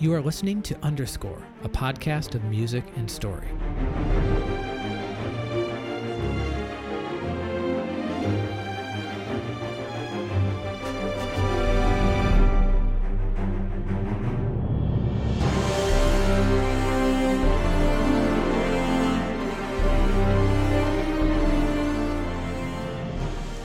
You are listening to Underscore, a podcast of music and story.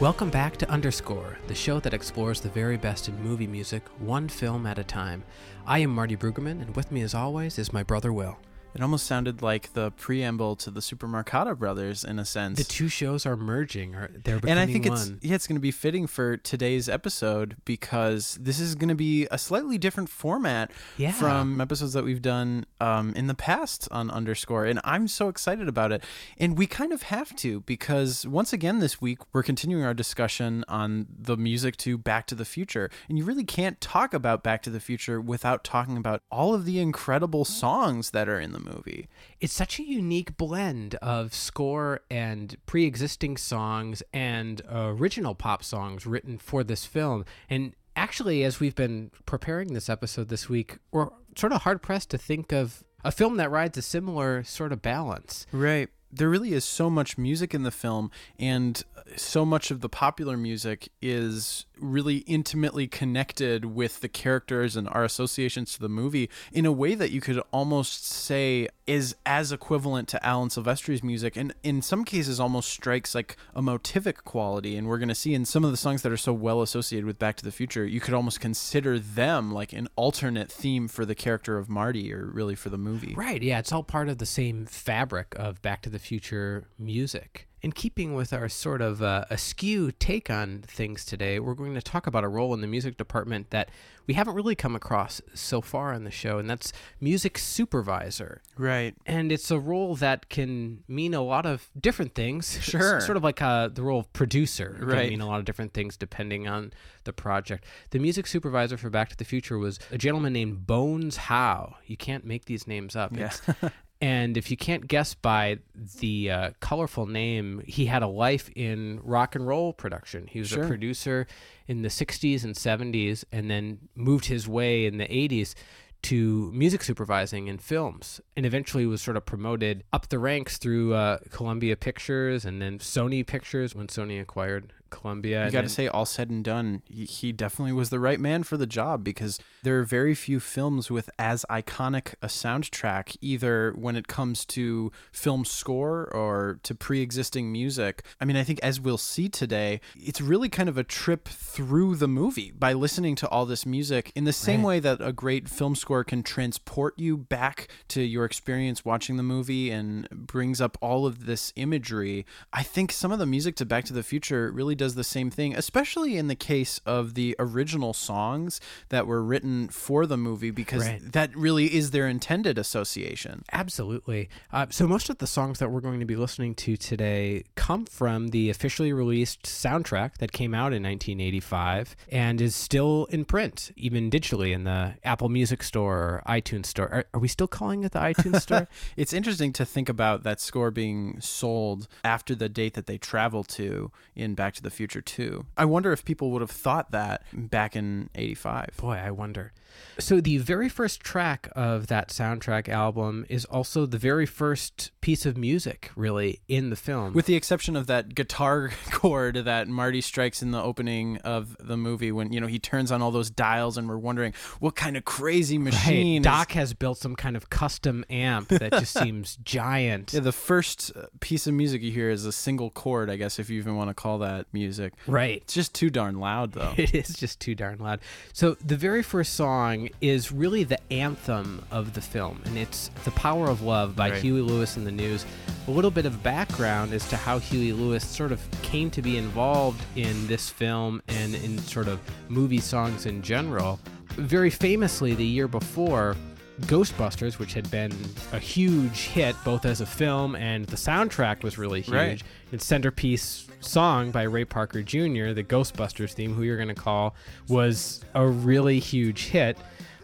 Welcome back to Underscore, the show that explores the very best in movie music, one film at a time. I am Marty Brueggemann, and with me, as always, is my brother Will. It almost sounded like the preamble to the Super Marcato Brothers in a sense. The two shows are merging, or they're becoming and I think one. it's yeah, it's going to be fitting for today's episode because this is going to be a slightly different format Yeah. from episodes that we've done um, in the past on Underscore, and I'm so excited about it. And we kind of have to because once again this week we're continuing our discussion on the music to Back to the Future, and you really can't talk about Back to the Future without talking about all of the incredible songs that are in the movie. it's such a unique blend of score and pre-existing songs and original pop songs written for this film and actually as we've been preparing this episode this week we're sort of hard pressed to think of a film that rides a similar sort of balance Right. There really is so much music in the film, and so much of the popular music is really intimately connected with the characters and our associations to the movie in a way that you could almost say is as equivalent to Alan Silvestri's music, and in some cases almost strikes like a motivic quality. And we're going to see in some of the songs that are so well associated with Back to the Future, you could almost consider them like an alternate theme for the character of Marty, or really for the movie. Right, yeah, it's all part of the same fabric of Back to the Future music. In keeping with our sort of uh, askew take on things today, we're going to talk about a role in the music department that we haven't really come across so far on the show, and that's music supervisor. Right. And it's a role that can mean a lot of different things. It's Sure. sort of like uh, the role of producer. It Right. can mean a lot of different things depending on the project. The music supervisor for Back to the Future was a gentleman named Bones Howe. You can't make these names up. Yeah. And if you can't guess by the uh, colorful name, he had a life in rock and roll production. He was Sure. a producer in the 60s and 70s and then moved his way in the 80s to music supervising in films and eventually was sort of promoted up the ranks through uh, Columbia Pictures and then Sony Pictures when Sony acquired Columbia. You got to say, all said and done, he, definitely was the right man for the job because there are very few films with as iconic a soundtrack, either when it comes to film score or to pre existing music. I mean, I think as we'll see today, it's really kind of a trip through the movie by listening to all this music in the same Right. way that a great film score can transport you back to your experience watching the movie and brings up all of this imagery. I think some of the music to Back to the Future really does the same thing, especially in the case of the original songs that were written for the movie, because Right. that really is their intended association. Absolutely. Uh, so, most of the songs that we're going to be listening to today come from the officially released soundtrack that came out in 1985 and is still in print, even digitally in the Apple Music Store or iTunes Store. Are, are we still calling it the iTunes Store? It's interesting to think about that score being sold after the date that they travel to in Back to the Future 2. I wonder if people would have thought that back in 85. Boy, I wonder. So, the very first track of that soundtrack album is also the very first piece of music, really, in the film. With the exception of that guitar chord that Marty strikes in the opening of the movie when, you know, he turns on all those dials and we're wondering what kind of crazy machine. is- Doc has built some kind of custom amp that just seems giant. Yeah, the first uh, piece of music you hear is a single chord, I guess, if you even want to call that music. Right. It's just too darn loud, though. It is just too darn loud. So the very first song is really the anthem of the film, and it's "The Power of Love" by Right. Huey Lewis and the News. A little bit of background as to how Huey Lewis sort of came to be involved in this film and in sort of movie songs in general. Very famously, the year before. Ghostbusters, which had been a huge hit both as a film and the soundtrack was really huge. Right. Its centerpiece song by Ray Parker Jr., the Ghostbusters theme, who you're going to call, was a really huge hit.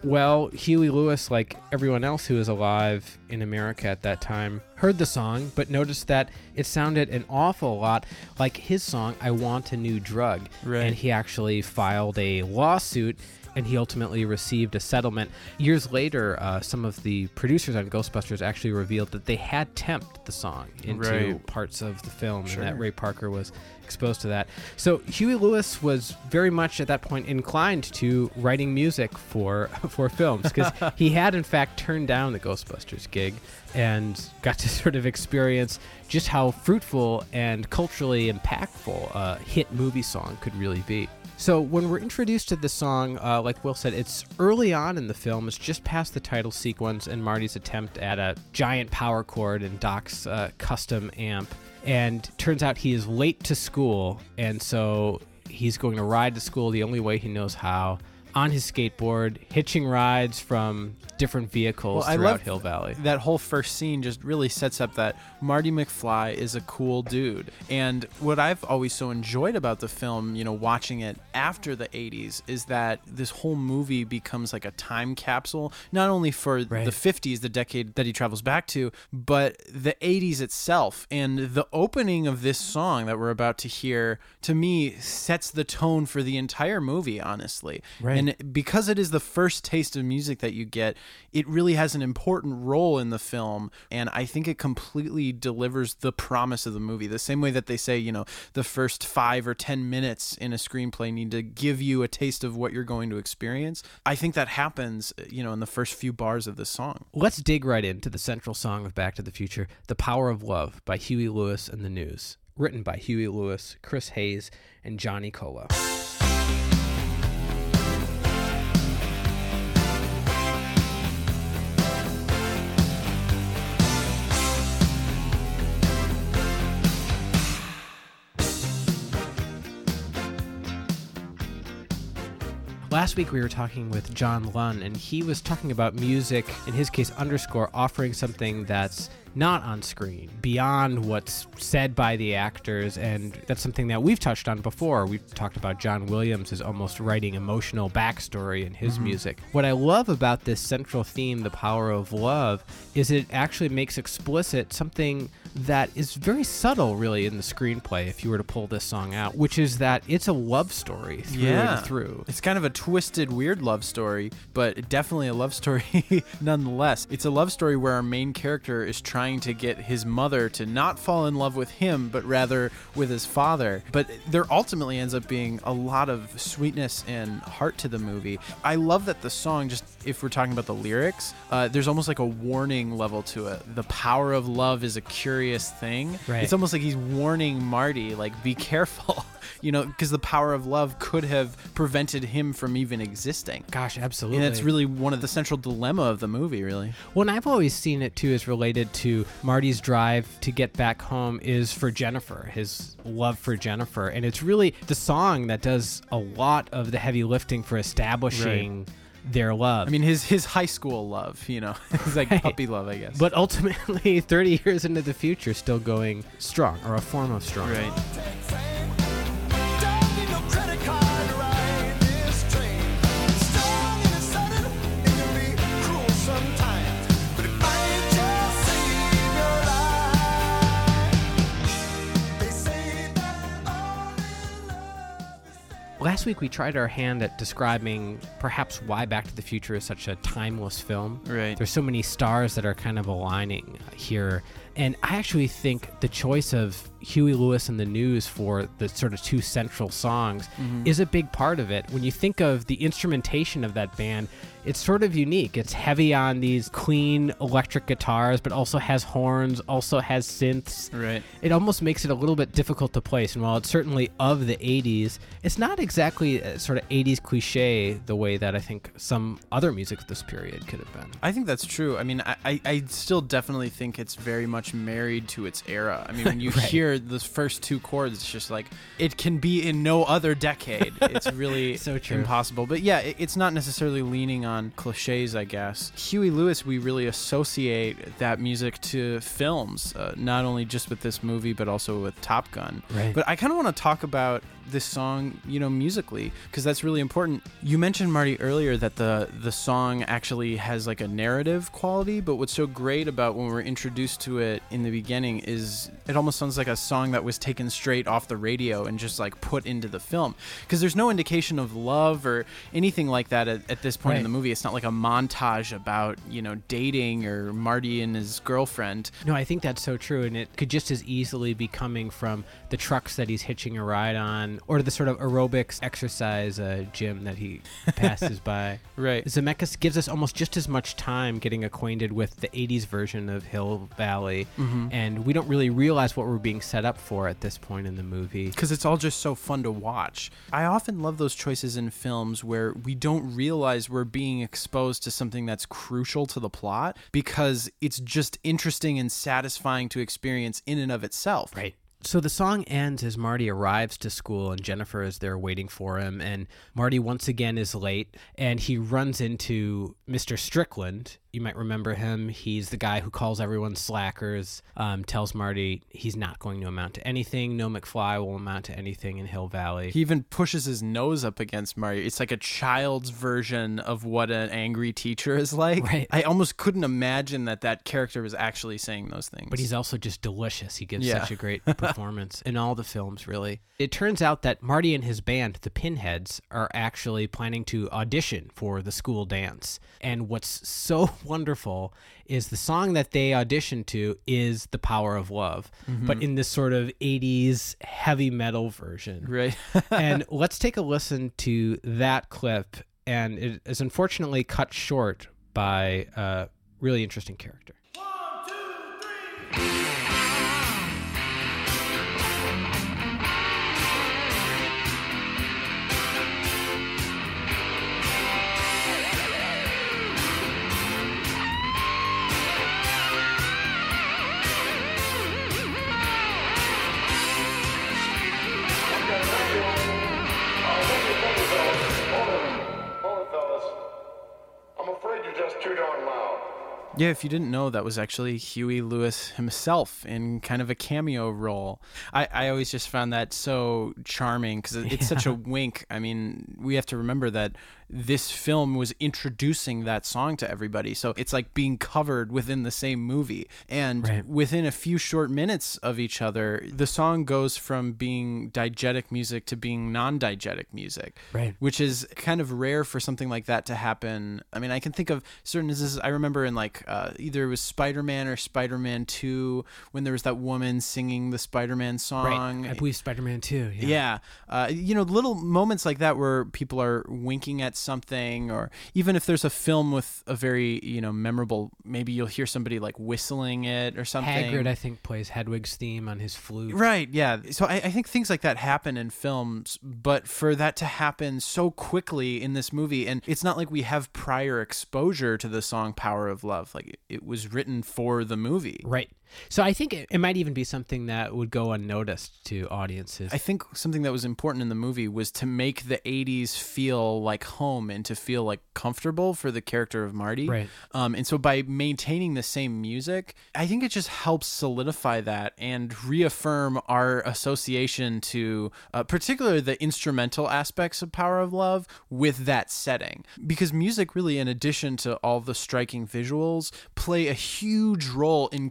Well, Huey Lewis, like everyone else who was alive in America at that time, heard the song, but noticed that it sounded an awful lot like his song, I Want a New Drug. Right. And he actually filed a lawsuit and he ultimately received a settlement. Years later, uh, some of the producers on Ghostbusters actually revealed that they had temped the song into Right. parts of the film, Sure. and that Ray Parker was exposed to that. So Huey Lewis was very much at that point inclined to writing music for for films because he had in fact turned down the Ghostbusters gig and got to sort of experience just how fruitful and culturally impactful a hit movie song could really be. So when we're introduced to the song, uh, like Will said, it's early on in the film. It's just past the title sequence and Marty's attempt at a giant power chord and Doc's uh, custom amp. And turns out he is late to school, and so he's going to ride to school the only way he knows how on his skateboard, hitching rides from different vehicles Well, throughout Hill Valley. that whole first scene just really sets up that Marty McFly is a cool dude. And what I've always so enjoyed about the film, you know, watching it after the 80s, is that this whole movie becomes like a time capsule, not only for Right. the 50s, the decade that he travels back to, but the 80s itself. And the opening of this song that we're about to hear, to me, sets the tone for the entire movie, honestly. Right. And because it is the first taste of music that you get, it really has an important role in the film. And I think it completely delivers the promise of the movie. The same way that they say, you know, the first five or 10 minutes in a screenplay need to give you a taste of what you're going to experience. I think that happens, you know, in the first few bars of this song. Let's dig right into the central song of Back to the Future, The Power of Love by Huey Lewis and the News. Written by Huey Lewis, Chris Hayes, and Johnny Colla. Last week we were talking with John Lunn, and he was talking about music, in his case, underscore, offering something that's not on screen, beyond what's said by the actors, and that's something that we've touched on before. We've talked about John Williams as almost writing emotional backstory in his mm-hmm. music. What I love about this central theme, the power of love, is it actually makes explicit something that is very subtle, really, in the screenplay, if you were to pull this song out, which is that it's a love story through and through. It's kind of a twisted, weird love story, but definitely a love story nonetheless. It's a love story where our main character is trying to get his mother to not fall in love with him, but rather with his father. But there ultimately ends up being a lot of sweetness and heart to the movie. I love that the song, just if we're talking about the lyrics, uh, there's almost like a warning level to it. The power of love is a curious thing. Right. It's almost like he's warning Marty, like, be careful. You know, because the power of love could have prevented him from even existing. Gosh, absolutely. And it's really one of the central dilemma of the movie, really. Well, and I've always seen it too as related to Marty's drive to get back home is for Jennifer, his love for Jennifer. And it's really the song that does a lot of the heavy lifting for establishing their love. I mean, his his high school love, you know, it's like Right. puppy love, I guess. but ultimately, 30 years into the future, still going strong, or a form of strong. right. Last week, we tried our hand at describing perhaps why Back to the Future is such a timeless film. Right. There's so many stars that are kind of aligning here. And I actually think the choice of Huey Lewis and the News for the sort of two central songs mm-hmm. is a big part of it. When you think of the instrumentation of that band, it's sort of unique. It's heavy on these clean electric guitars, but also has horns, also has synths Right. it almost makes it a little bit difficult to place. And while it's certainly of the 80s, it's not exactly a sort of 80s cliche the way that I think some other music of this period could have been. I think that's true. I mean, I, I, I still definitely think it's very much married to its era. I mean, when you Right. hear those first two chords, it's just like it can be in no other decade. It's really So true. impossible. But yeah, it, it's not necessarily leaning on cliches, I guess. Huey Lewis, we really associate that music to films, uh, not only just with this movie, but also with Top Gun. Right. But I kind of want to talk about this song, you know, musically, because that's really important. You mentioned Marty earlier that the the song actually has like a narrative quality, but what's so great about when we're introduced to it in the beginning is it almost sounds like a song that was taken straight off the radio and just like put into the film, because there's no indication of love or anything like that at, at this point in the movie. It's not like a montage about you know dating or Marty and his girlfriend. No, I think that's so true, and it could just as easily be coming from the trucks that he's hitching a ride on, or the sort of aerobics exercise uh, gym that he passes by. Right. Zemeckis gives us almost just as much time getting acquainted with the 80s version of Hill Valley, and we don't really realize what we're being set up for at this point in the movie. because it's all just so fun to watch. I often love those choices in films where we don't realize we're being exposed to something that's crucial to the plot because it's just interesting and satisfying to experience in and of itself. Right. So the song ends as Marty arrives to school and Jennifer is there waiting for him. And Marty once again is late and he runs into Mr. Strickland. You might remember him. He's the guy who calls everyone slackers, um, tells Marty he's not going to amount to anything. No McFly will amount to anything in Hill Valley. He even pushes his nose up against Marty. It's like a child's version of what an angry teacher is like. Right. I almost couldn't imagine that that character was actually saying those things. But he's also just delicious. He gives Yeah. such a great performance in all the films, really. It turns out that Marty and his band, the Pinheads, are actually planning to audition for the school dance. And what's so wonderful is the song that they audition to is The Power of Love, mm-hmm. but in this sort of 80s heavy metal version right. and let's take a listen to that clip. And it is unfortunately cut short by a really interesting character. Afraid you're just too darn loud. Yeah, if you didn't know, that was actually Huey Lewis himself in kind of a cameo role. I, I always just found that so charming because it's such a wink. I mean, we have to remember that this film was introducing that song to everybody. So it's like being covered within the same movie. And Right. within a few short minutes of each other, the song goes from being diegetic music to being non diegetic music Right. which is kind of rare for something like that to happen. I mean, I can think of certain instances. I remember in like uh, either it was Spider Man or Spider Man Two when there was that woman singing the Spider Man song. Right. I believe Spider Man Two. Yeah. Yeah, uh, you know, little moments like that where people are winking at something, or even if there's a film with a very, you know, memorable, maybe you'll hear somebody like whistling it or something. Hagrid, I think, plays Hedwig's theme on his flute. Right, yeah. So I, I think things like that happen in films, but for that to happen so quickly in this movie, and it's not like we have prior exposure to the song Power of Love. Like it, it was written for the movie. Right. So I think it, it might even be something that would go unnoticed to audiences. I think something that was important in the movie was to make the 80s feel like home and to feel like comfortable for the character of Marty. Right. Um, and so by maintaining the same music, I think it just helps solidify that and reaffirm our association to uh, particularly the instrumental aspects of Power of Love with that setting. Because music, really, in addition to all the striking visuals, play a huge role in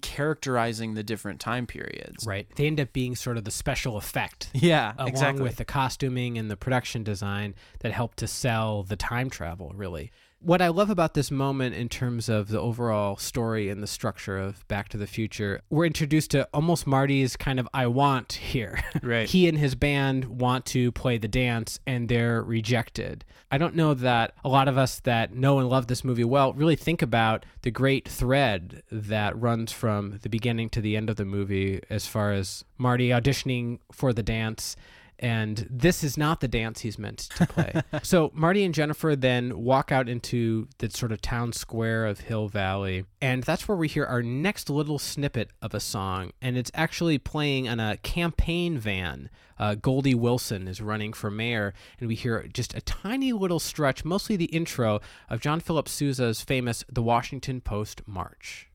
characterizing the different time periods. right. They end up being sort of the special effect. Yeah, Along exactly. with the costuming and the production design that help to sell the time travel, really. What I love about this moment in terms of the overall story and the structure of Back to the Future, we're introduced to almost Marty's kind of I want here. Right. he and his band want to play the dance and they're rejected. I don't know that a lot of us that know and love this movie well really think about the great thread that runs from the beginning to the end of the movie as far as Marty auditioning for the dance and this is not the dance he's meant to play. so Marty and Jennifer then walk out into the sort of town square of Hill Valley, and that's where we hear our next little snippet of a song, and it's actually playing on a campaign van. Uh, Goldie Wilson is running for mayor, and we hear just a tiny little stretch, mostly the intro of John Philip Sousa's famous "The Washington Post March."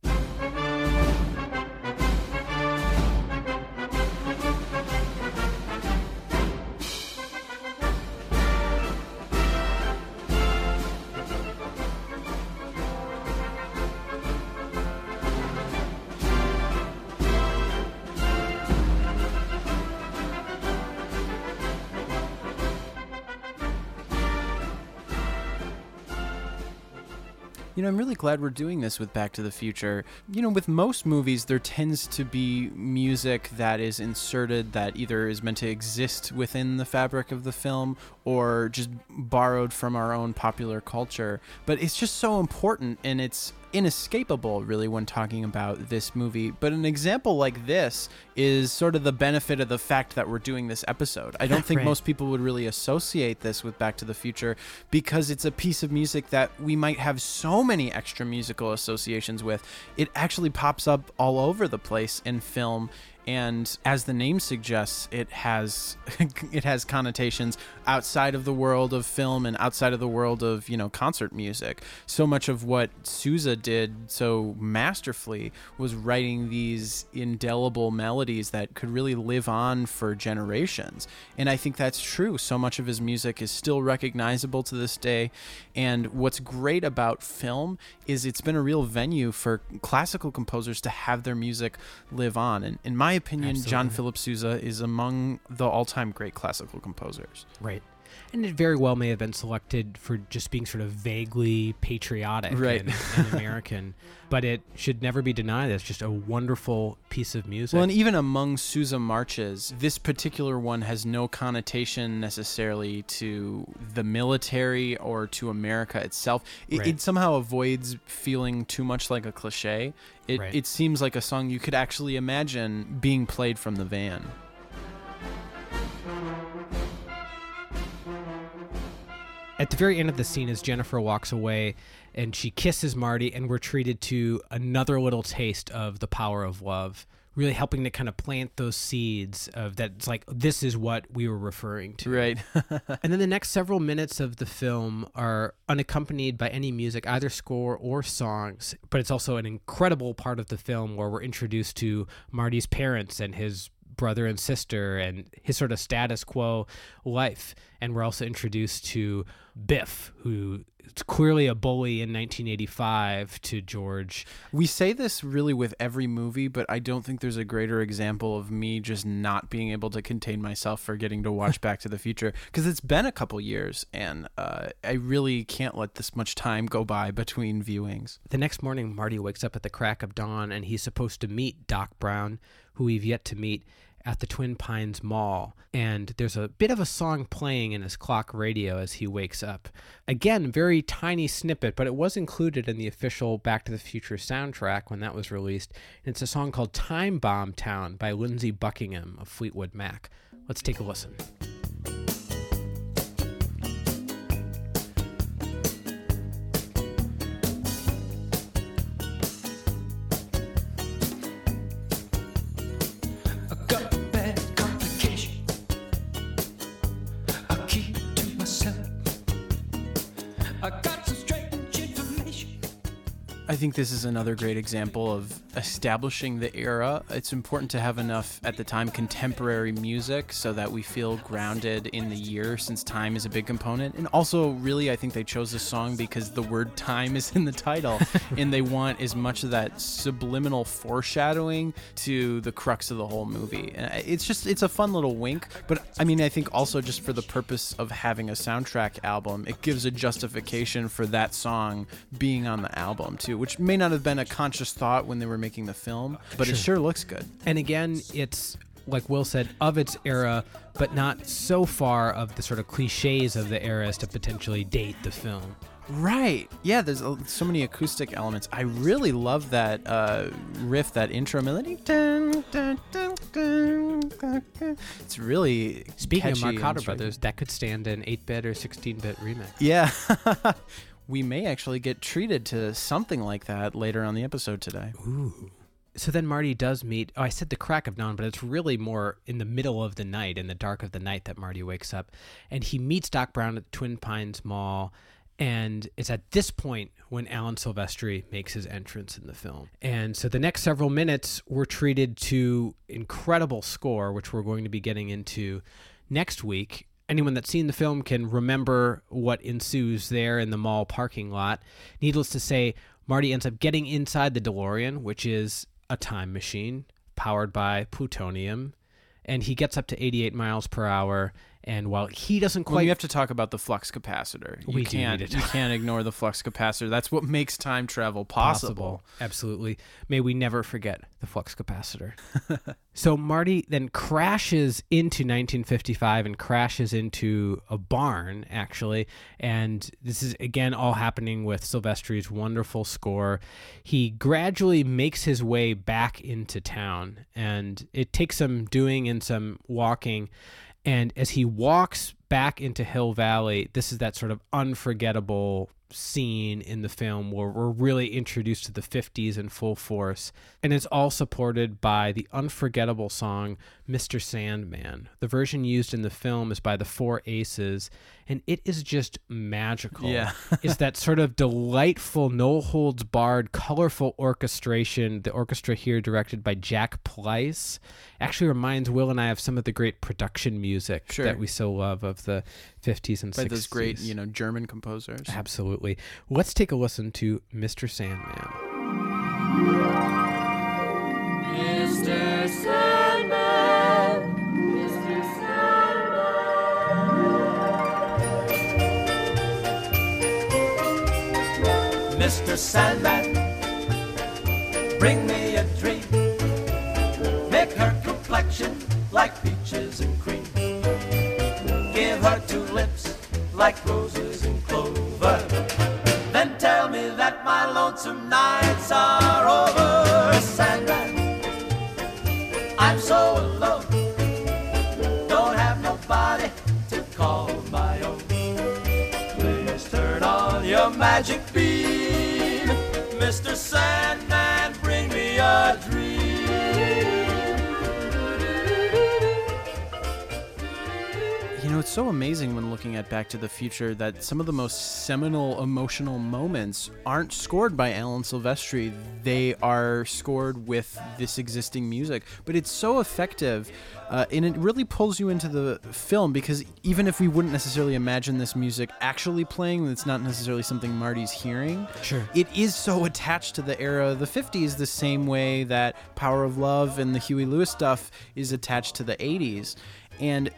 You know, I'm really glad we're doing this with Back to the Future. You know, with most movies, there tends to be music that is inserted that either is meant to exist within the fabric of the film or just borrowed from our own popular culture. But it's just so important and it's inescapable, really, when talking about this movie. But an example like this is sort of the benefit of the fact that we're doing this episode. I don't think Right. most people would really associate this with Back to the Future because it's a piece of music that we might have so many extra musical associations with. It actually pops up all over the place in film and as the name suggests it has it has connotations outside of the world of film and outside of the world of you know concert music. So much of what Sousa did so masterfully was writing these indelible melodies that could really live on for generations. And I think that's true. So much of his music is still recognizable to this day. And what's great about film is it's been a real venue for classical composers to have their music live on. And in my opinion John Absolutely. Philip Sousa is among the all-time great classical composers Right. And it very well may have been selected for just being sort of vaguely patriotic Right. and, and American, but it should never be denied. That it's just a wonderful piece of music. Well, and even among Sousa marches, this particular one has no connotation necessarily to the military or to America itself. It, Right. it somehow avoids feeling too much like a cliche. It, Right. it seems like a song you could actually imagine being played from the van. At the very end of the scene, as Jennifer walks away and she kisses Marty, and we're treated to another little taste of the power of love, really helping to kind of plant those seeds of that. It's like, this is what we were referring to. Right. And then the next several minutes of the film are unaccompanied by any music, either score or songs. But it's also an incredible part of the film where we're introduced to Marty's parents and his brother and sister and his sort of status quo life. And we're also introduced to Biff, who is clearly a bully in 1985 to George. We say this really with every movie, but I don't think there's a greater example of me just not being able to contain myself for getting to watch Back to the Future because it's been a couple years and uh, I really can't let this much time go by between viewings. The next morning, Marty wakes up at the crack of dawn and he's supposed to meet Doc Brown, who we've yet to meet, at the Twin Pines Mall. And there's a bit of a song playing in his clock radio as he wakes up. Again, very tiny snippet, but it was included in the official Back to the Future soundtrack when that was released. And it's a song called Time Bomb Town by Lindsey Buckingham of Fleetwood Mac. Let's take a listen. Think this is another great example of establishing the era. It's important to have enough at the time contemporary music so that we feel grounded in the year since time is a big component. And also, really, I think they chose this song because the word time is in the title and they want as much of that subliminal foreshadowing to the crux of the whole movie. And uh, it's just, it's a fun little wink. But I mean, I think also just for the purpose of having a soundtrack album, it gives a justification for that song being on the album too, which may not have been a conscious thought when they were making the film, but it sure looks good. And again, it's like Will said, of its era, but not so far of the sort of cliches of the era as to potentially date the film. Right. Yeah, there's uh, so many acoustic elements. I really love that uh, riff, that intro melody. Dun, dun, dun. It's really Speaking of catchy and Marcato striking. Brothers, that could stand an 8 bit or 16 bit remix. Yeah. we may actually get treated to something like that later on the episode today. Ooh. So then Marty does meet. Oh, I said the crack of dawn, but it's really more in the middle of the night, in the dark of the night, that Marty wakes up, and he meets Doc Brown at the Twin Pines Mall. And it's at this point when Alan Silvestri makes his entrance in the film. And so the next several minutes, we're treated to incredible score, which we're going to be getting into next week. Anyone that's seen the film can remember what ensues there in the mall parking lot. Needless to say, Marty ends up getting inside the DeLorean, which is a time machine powered by plutonium, and he gets up to 88 miles per hour And while he doesn't Well, quite you have to talk about the flux capacitor. You We can't. You can't ignore the flux capacitor. That's what makes time travel possible. Absolutely. May we never forget the flux capacitor. so Marty then crashes into 1955 and crashes into a barn, actually. And this is, again, all happening with Silvestri's wonderful score. He gradually makes his way back into town, and it takes some doing and some walking. And as he walks back into Hill Valley, this is that sort of unforgettable scene in the film where we're really introduced to the 50s in full force. And it's all supported by the unforgettable song Mr. Sandman. The version used in the film is by the Four Aces, and it is just magical. Yeah. it's that sort of delightful, no holds barred, colorful orchestration. The orchestra here, directed by Jack Pleis, actually reminds Will and I of some of the great production music Sure. that we so love of the 50s and By 60s. those great, you know, German composers. Absolutely. Let's take a listen to Mr. Sandman. Mr. Sandman, bring me a dream. Make her complexion like peaches and cream. Give her two lips like roses and clover. Then tell me that my lonesome nights so amazing when looking at Back to the Future that some of the most seminal emotional moments aren't scored by Alan Silvestri. They are scored with this existing music. But it's so effective, uh, and it really pulls you into the film because even if we wouldn't necessarily imagine this music actually playing, it's not necessarily something Marty's hearing. Sure. It is so attached to the era of the 50s the same way that Power of Love and the Huey Lewis stuff is attached to the 80s. And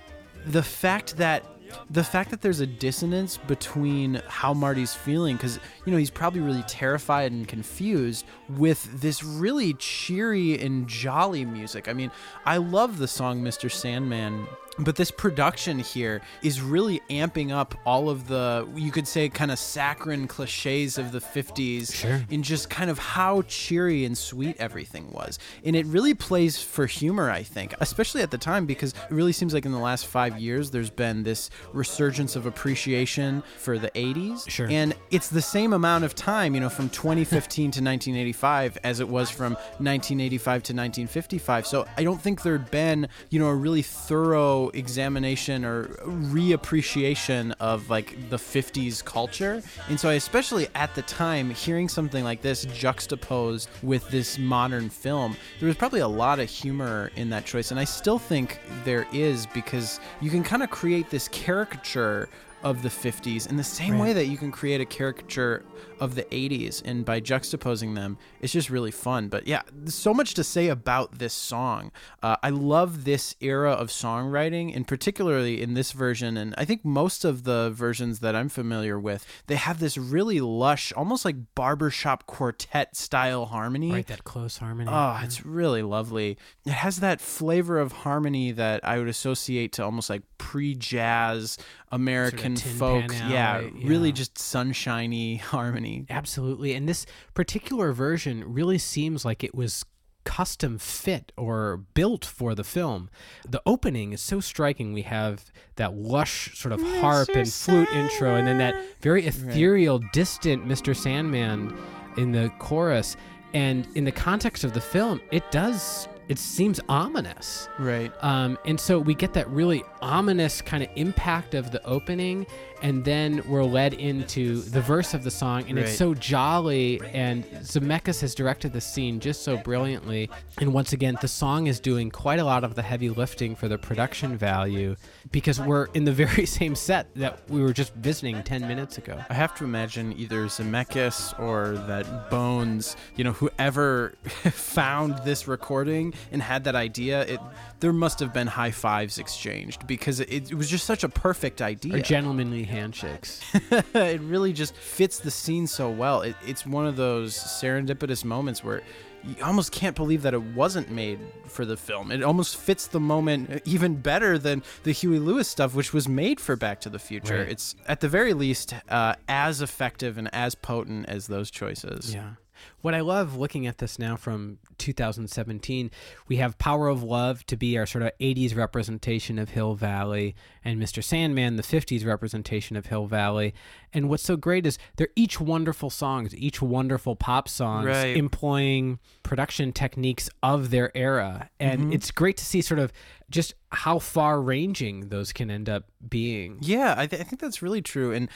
the fact that the fact that there's a dissonance between how Marty's feeling cuz you know he's probably really terrified and confused with this really cheery and jolly music. I mean, I love the song Mr. Sandman but this production here is really amping up all of the you could say kind of saccharine cliches of the 50s Sure. in just kind of how cheery and sweet everything was and it really plays for humor i think especially at the time because it really seems like in the last five years there's been this resurgence of appreciation for the 80s Sure. and it's the same amount of time you know from 2015 to 1985 as it was from 1985 to 1955 so i don't think there'd been you know a really thorough examination or reappreciation of like the 50s culture. And so I especially at the time hearing something like this juxtaposed with this modern film there was probably a lot of humor in that choice. And i still think there is because you can kind of create this caricature of the 50s in the same way that you can create a caricature of the 80s and by juxtaposing them it's just really fun. But yeah so much to say about this song. Uh, i love this era of songwriting and particularly in this version and i think most of the versions that i'm familiar with they have this really lush almost like barbershop quartet style harmony. Right, that close harmony. Oh, it's really lovely. It has that flavor of harmony that I would associate to almost like pre-jazz American Tin folk. Pan yeah, Alley, really just sunshiny harmony. Absolutely. And this particular version really seems like it was custom fit or built for the film. The opening is so striking. We have that lush sort of harp and flute intro, and then that very ethereal, distant Mr. Sandman in the chorus. And in the context of the film, it does, it seems ominous. Right. Um, and so we get that really ominous kind of impact of the opening, and then we're led into the verse of the song, and it's so jolly. And Zemeckis has directed the scene just so brilliantly. And once again, the song is doing quite a lot of the heavy lifting for the production value because we're in the very same set that we were just visiting 10 minutes ago. I have to imagine either Zemeckis or that Bones, you know, whoever found this recording and had that idea, it there must have been high fives exchanged because it, it was just such a perfect idea. gentlemanly handshakes. it really just fits the scene so well. It, it's one of those serendipitous moments where you almost can't believe that it wasn't made for the film. It almost fits the moment even better than the Huey Lewis stuff, which was made for Back to the Future. Right. It's at the very least uh, as effective and as potent as those choices. Yeah. What I love looking at this now from 2017, we have Power of Love to be our sort of 80s representation of Hill Valley, and Mr. Sandman, the 50s representation of Hill Valley. And what's so great is they're each wonderful songs, each wonderful pop songs, Right. employing production techniques of their era. And Mm-hmm. it's great to see sort of just how far ranging those can end up being. Yeah, I, th- I think that's really true. And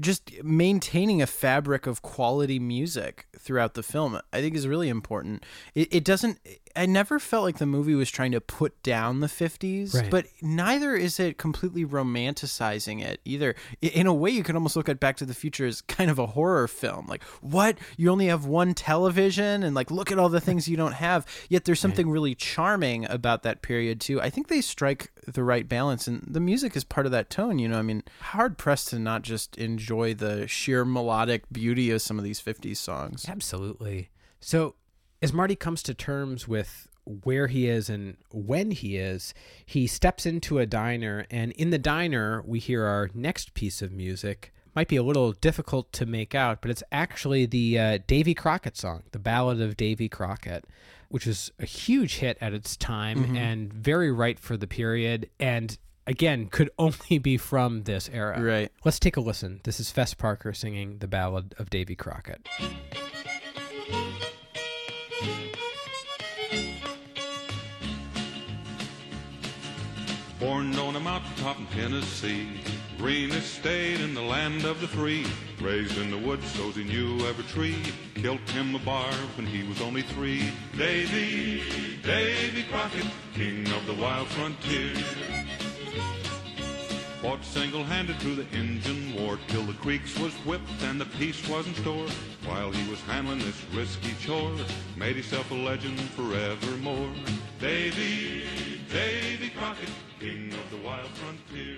just maintaining a fabric of quality music throughout the film, I think, is really important. It, it doesn't, I never felt like the movie was trying to put down the 50s, Right. but neither is it completely romanticizing it either. In a way, you could almost look at Back to the Future as kind of a horror film. Like, what? You only have one television, and like, look at all the things you don't have. Yet there's something really charming about that period, too. I think they strike the right balance, and the music is part of that tone. You know, I mean, hard pressed to not just enjoy the sheer melodic beauty of some of these 50s songs. Absolutely. So, as Marty comes to terms with where he is and when he is, he steps into a diner, and in the diner, we hear our next piece of music. Might be a little difficult to make out, but it's actually the uh, Davy Crockett song, the Ballad of Davy Crockett, which was a huge hit at its time and very right for the period. And again, could only be from this era. Right. Let's take a listen. This is Fess Parker singing the Ballad of Davy Crockett. Born on a mountaintop in Tennessee, greenest state in the land of the free. Raised in the woods, so he knew every tree. Killed him a bar when he was only three. Davy, Davy Crockett, king of the wild frontier. Fought single-handed through the Injun War till the creeks was whipped and the peace was in store. While he was handling this risky chore, made himself a legend forevermore. Davy, Davy Crockett, king of the wild frontier.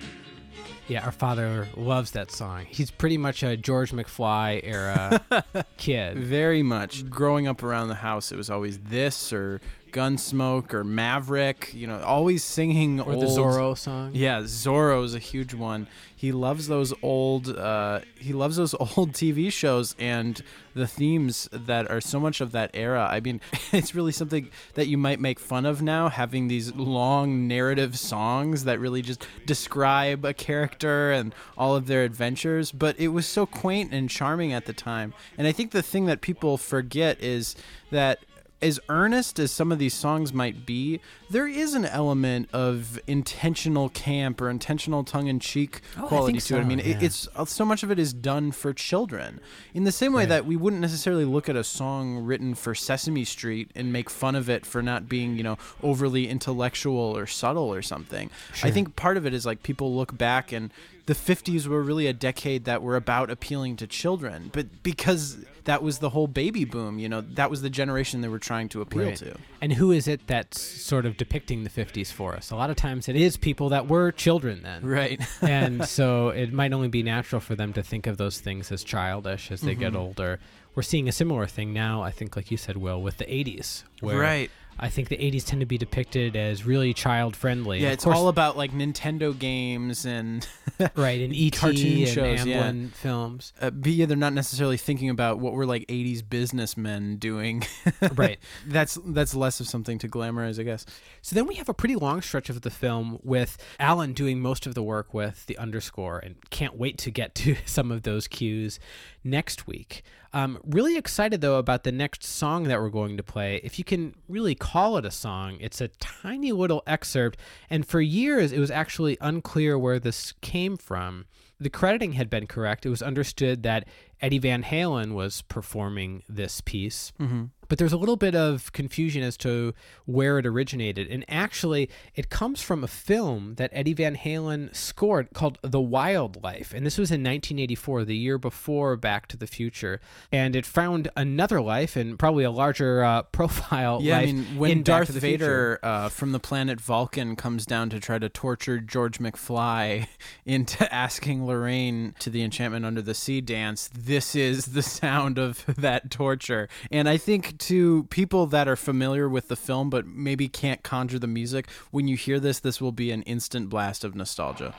Yeah, our father loves that song. He's pretty much a George McFly era kid. Very much. Growing up around the house, it was always this or Gunsmoke or Maverick, you know, always singing Or old the Zorro song. Yeah, Zorro is a huge one. He loves those old uh, he loves those old TV shows and the themes that are so much of that era. I mean, it's really something that you might make fun of now having these long narrative songs that really just describe a character and all of their adventures, but it was so quaint and charming at the time. And I think the thing that people forget is that as earnest as some of these songs might be, there is an element of intentional camp or intentional tongue-in-cheek Oh, quality think to it. I so, mean, it, it's uh, so much of it is done for children. In the same way Right. that we wouldn't necessarily look at a song written for Sesame Street and make fun of it for not being, you know, overly intellectual or subtle or something. I think part of it is like people look back and the 50s were really a decade that were about appealing to children, but because that was the whole baby boom, you know, that was the generation they were trying to appeal Right. to. And who is it that's sort of depicting the 50s for us? A lot of times it is people that were children then. Right. and so it might only be natural for them to think of those things as childish as they Mm-hmm. get older. We're seeing a similar thing now, I think, like you said, Will, with the 80s. Where Right. I think the 80s tend to be depicted as really child friendly. Yeah, it's course- all about like Nintendo games and right and ET cartoon and shows, yeah. Amblin films. uh, but yeah, they're not necessarily thinking about what were like 80s businessmen doing. right. that's that's less of something to glamorize, I guess. So then we have a pretty long stretch of the film with Alan doing most of the work with the underscore, and can't wait to get to some of those cues next week. Um, really excited though about the next song that we're going to play. If you can really call it a song, it's a tiny little excerpt, and for years it was actually unclear where this came from. the crediting had been correct. It was understood that Eddie Van Halen was performing this piece. Mm-hmm. But there's a little bit of confusion as to where it originated. And actually, it comes from a film that Eddie Van Halen scored called The Wildlife. And this was in 1984, the year before Back to the Future. And it found another life and probably a larger uh, profile Yeah, I mean, when in Darth Vader uh, from the planet Vulcan comes down to try to torture George McFly into asking Lorraine to the Enchantment Under the Sea dance, this is the sound of that torture. And I think to people that are familiar with the film but maybe can't conjure the music, when you hear this, this will be an instant blast of nostalgia.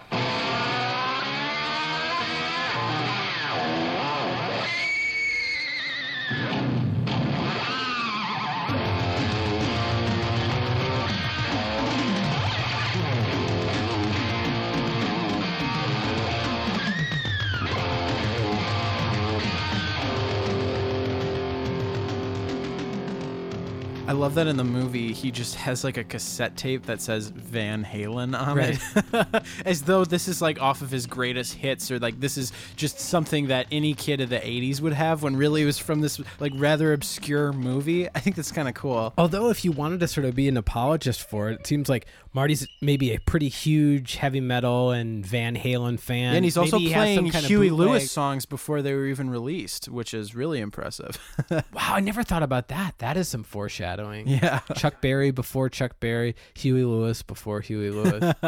I love that in the movie he just has like a cassette tape that says Van Halen on it. As though this is like off of his greatest hits or like this is just something that any kid of the 80s would have when really it was from this like rather obscure movie. I think that's kind of cool. Although, if you wanted to sort of be an apologist for it, it seems like Marty's maybe a pretty huge heavy metal and Van Halen fan. and he's also Maybe he playing kind of Huey Lewis songs before they were even released, which is really impressive. Wow, I never thought about that. That is some foreshadowing. Yeah. Chuck Berry before Chuck Berry, Huey Lewis before Huey Lewis.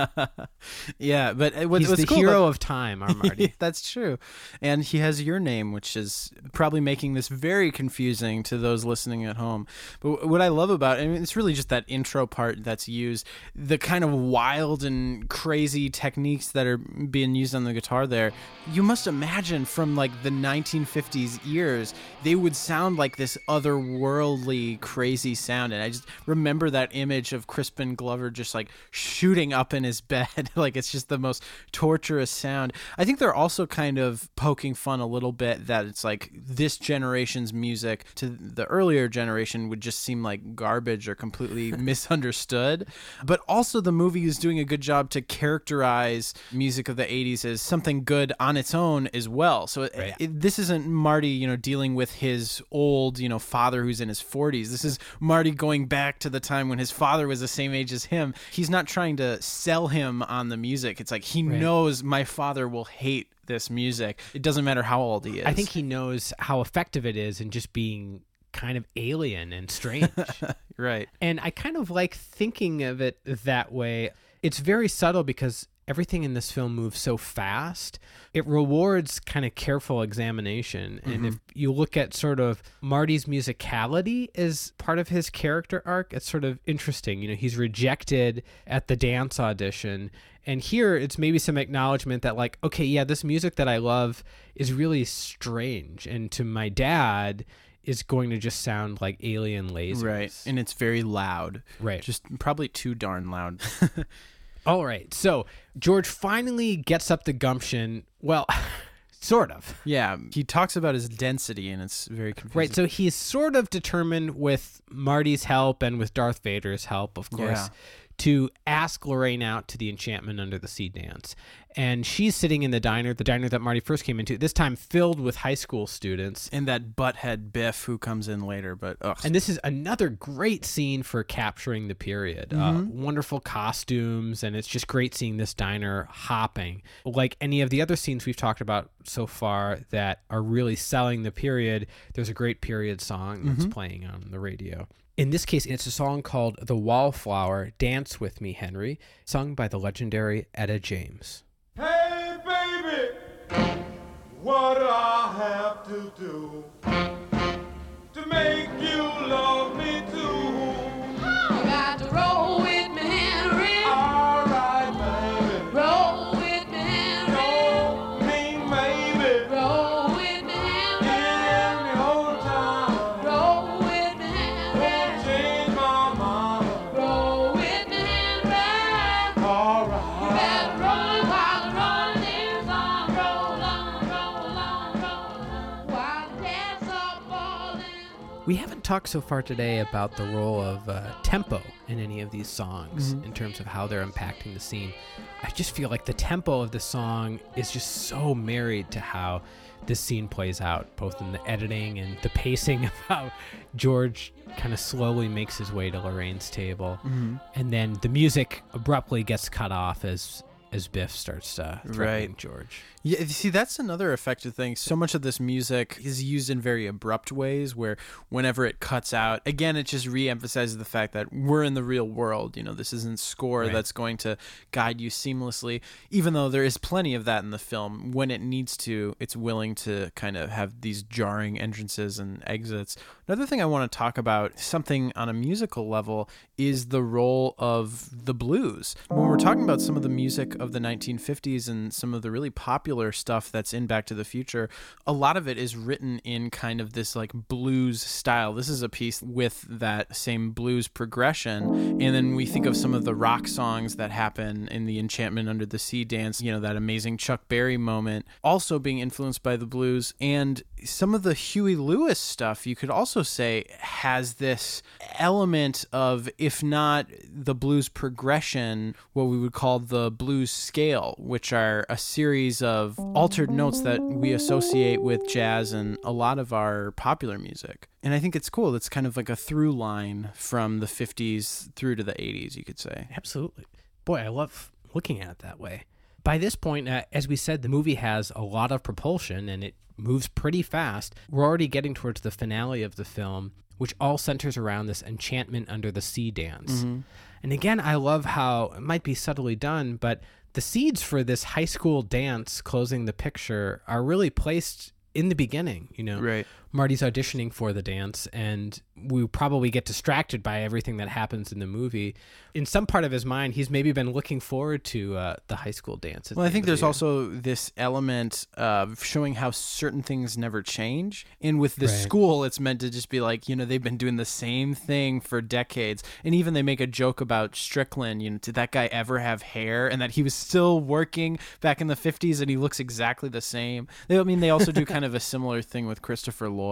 Yeah, but what, He's what's the cool hero about- of time, our Marty. That's true. And he has your name, which is probably making this very confusing to those listening at home. But what I love about it, I mean, it's really just that intro part that's used, the kind of wild and crazy techniques that are being used on the guitar there. You must imagine from like the 1950s ears, they would sound like this otherworldly, crazy sound. And I just remember that image of Crispin Glover just like shooting up in his bed. like it's just the most torturous sound. I think they're also kind of poking fun a little bit that it's like this generation's music to the earlier generation would just seem like garbage or completely misunderstood. But also, the movie is doing a good job to characterize music of the 80s as something good on its own as well. So it, Right. it- this isn't Marty, you know, dealing with his old, you know, father who's in his 40s. This is Marty going back to the time when his father was the same age as him. He's not trying to sell him on the music. It's like he knows my father will hate this music. It doesn't matter how old he is. I think he knows how effective it is in just being kind of alien and strange. right. and I kind of like thinking of it that way. It's very subtle because everything in this film moves so fast. It rewards kind of careful examination. And mm-hmm. if you look at sort of Marty's musicality as part of his character arc, it's sort of interesting. You know, he's rejected at the dance audition. And here it's maybe some acknowledgement that, like, okay, yeah, this music that I love is really strange. And to my dad, is going to just sound like alien lasers. Right. And it's very loud. Right. Just probably too darn loud. All right. So George finally gets up the gumption. Well, sort of. yeah. He talks about his density and it's very confusing. Right. So he's sort of determined with Marty's help and with Darth Vader's help, of course, Yeah. to ask Lorraine out to the enchantment under the sea dance. And she's sitting in the diner, the diner that Marty first came into, this time filled with high school students. and that butthead Biff who comes in later, but ugh. And this is another great scene for capturing the period. Uh, wonderful costumes, and it's just great seeing this diner hopping. Like any of the other scenes we've talked about so far that are really selling the period, there's a great period song that's playing on the radio. In this case, it's a song called The Wallflower Dance With Me, Henry, sung by the legendary Etta James. Hey, baby, what I have to do to make you love me too? We haven't talked so far today about the role of uh, tempo in any of these songs in terms of how they're impacting the scene. I just feel like the tempo of the song is just so married to how this scene plays out, both in the editing and the pacing of how George kind of slowly makes his way to Lorraine's table, and then the music abruptly gets cut off as as Biff starts threatening Right. George. Yeah, see, that's another effective thing. So much of this music is used in very abrupt ways where whenever it cuts out, again, it just re emphasizes the fact that we're in the real world. You know, this isn't score Right. that's going to guide you seamlessly, even though there is plenty of that in the film. When it needs to, it's willing to kind of have these jarring entrances and exits. Another thing I want to talk about, something on a musical level, is the role of the blues. When we're talking about some of the music of the 1950s and some of the really popular stuff that's in Back to the Future, a lot of it is written in kind of this like blues style. This is a piece with that same blues progression. And then we think of some of the rock songs that happen in the Enchantment Under the Sea dance, you know, that amazing Chuck Berry moment, also being influenced by the blues. And some of the Huey Lewis stuff, you could also say, has this element of, if not the blues progression, what we would call the blues scale, which are a series of altered notes that we associate with jazz and a lot of our popular music. And I think it's cool. It's kind of like a through line from the 50s through to the 80s, you could say. Absolutely. Boy, I love looking at it that way. By this point, uh, as we said, the movie has a lot of propulsion and it moves pretty fast. We're already getting towards the finale of the film, which all centers around this enchantment under the sea dance. Mm-hmm. And again, I love how it might be subtly done, but the seeds for this high school dance closing the picture are really placed in the beginning, you know. Right. Marty's auditioning for the dance, and we probably get distracted by everything that happens in the movie. In some part of his mind, he's maybe been looking forward to uh, the high school dance. Well, I think of there's year. also this element of showing how certain things never change. And with this Right. school, it's meant to just be like, you know, they've been doing the same thing for decades. And even they make a joke about Strickland, you know, did that guy ever have hair? And that he was still working back in the 50s and he looks exactly the same. They, I mean, they also do kind of a similar thing with Christopher Lloyd.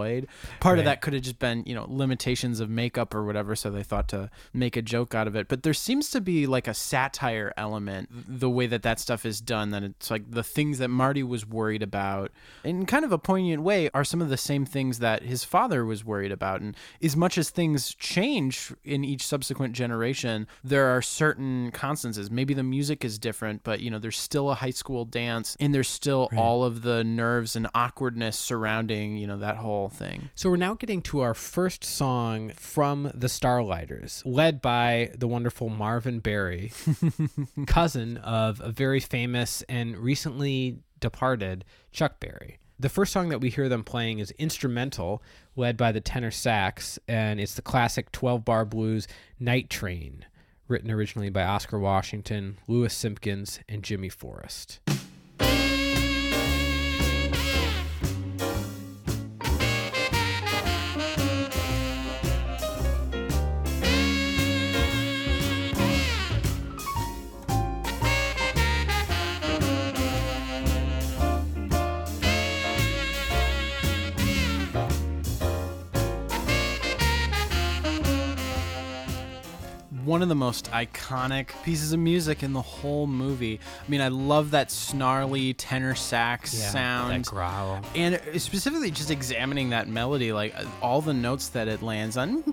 Part of that could have just been, you know, limitations of makeup or whatever. So they thought to make a joke out of it. But there seems to be like a satire element, the way that that stuff is done, that it's like the things that Marty was worried about in kind of a poignant way are some of the same things that his father was worried about. And as much as things change in each subsequent generation, there are certain constances. Maybe the music is different, but, you know, there's still a high school dance and there's still all of the nerves and awkwardness surrounding, you know, that whole thing. So we're now getting to our first song from the Starlighters, led by the wonderful Marvin Berry, cousin of a very famous and recently departed Chuck Berry. The first song that we hear them playing is instrumental, led by the tenor sax, and it's the classic 12 bar blues Night Train, written originally by Oscar Washington, Lewis Simpkins, and Jimmy Forrest. One of the most iconic pieces of music in the whole movie. I mean, I love that snarly tenor sax sound. That growl. and specifically just examining that melody, like uh, all the notes that it lands on,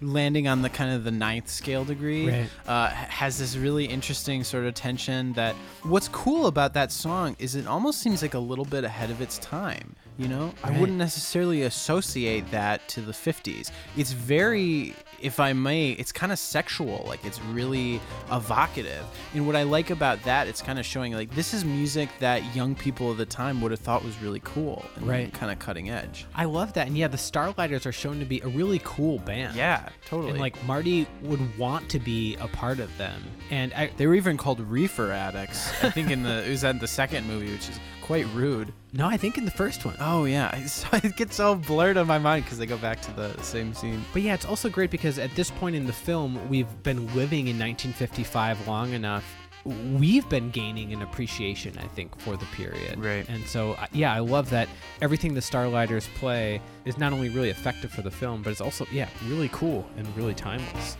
landing on the kind of the ninth scale degree, Right. uh, has this really interesting sort of tension. That what's cool about that song is it almost seems like a little bit ahead of its time. You know, I wouldn't necessarily associate that to the 50s. It's very, if I may, it's kind of sexual. Like it's really evocative. And what I like about that, it's kind of showing like this is music that young people of the time would have thought was really cool and Right. kind of cutting edge. I love that. And yeah, the Starlighters are shown to be a really cool band. Yeah, totally. And like Marty would want to be a part of them. And I, they were even called reefer addicts. I think in the it was in the second movie, which is quite rude. no, I think in the first one. Oh yeah, so it gets all blurred on my mind because they go back to the same scene. But yeah, it's also great because at this point in the film, we've been living in 1955 long enough we've been gaining an appreciation, I think, for the period. Right. And so, yeah, I love that everything the Starlighters play is not only really effective for the film, but it's also, yeah, really cool and really timeless.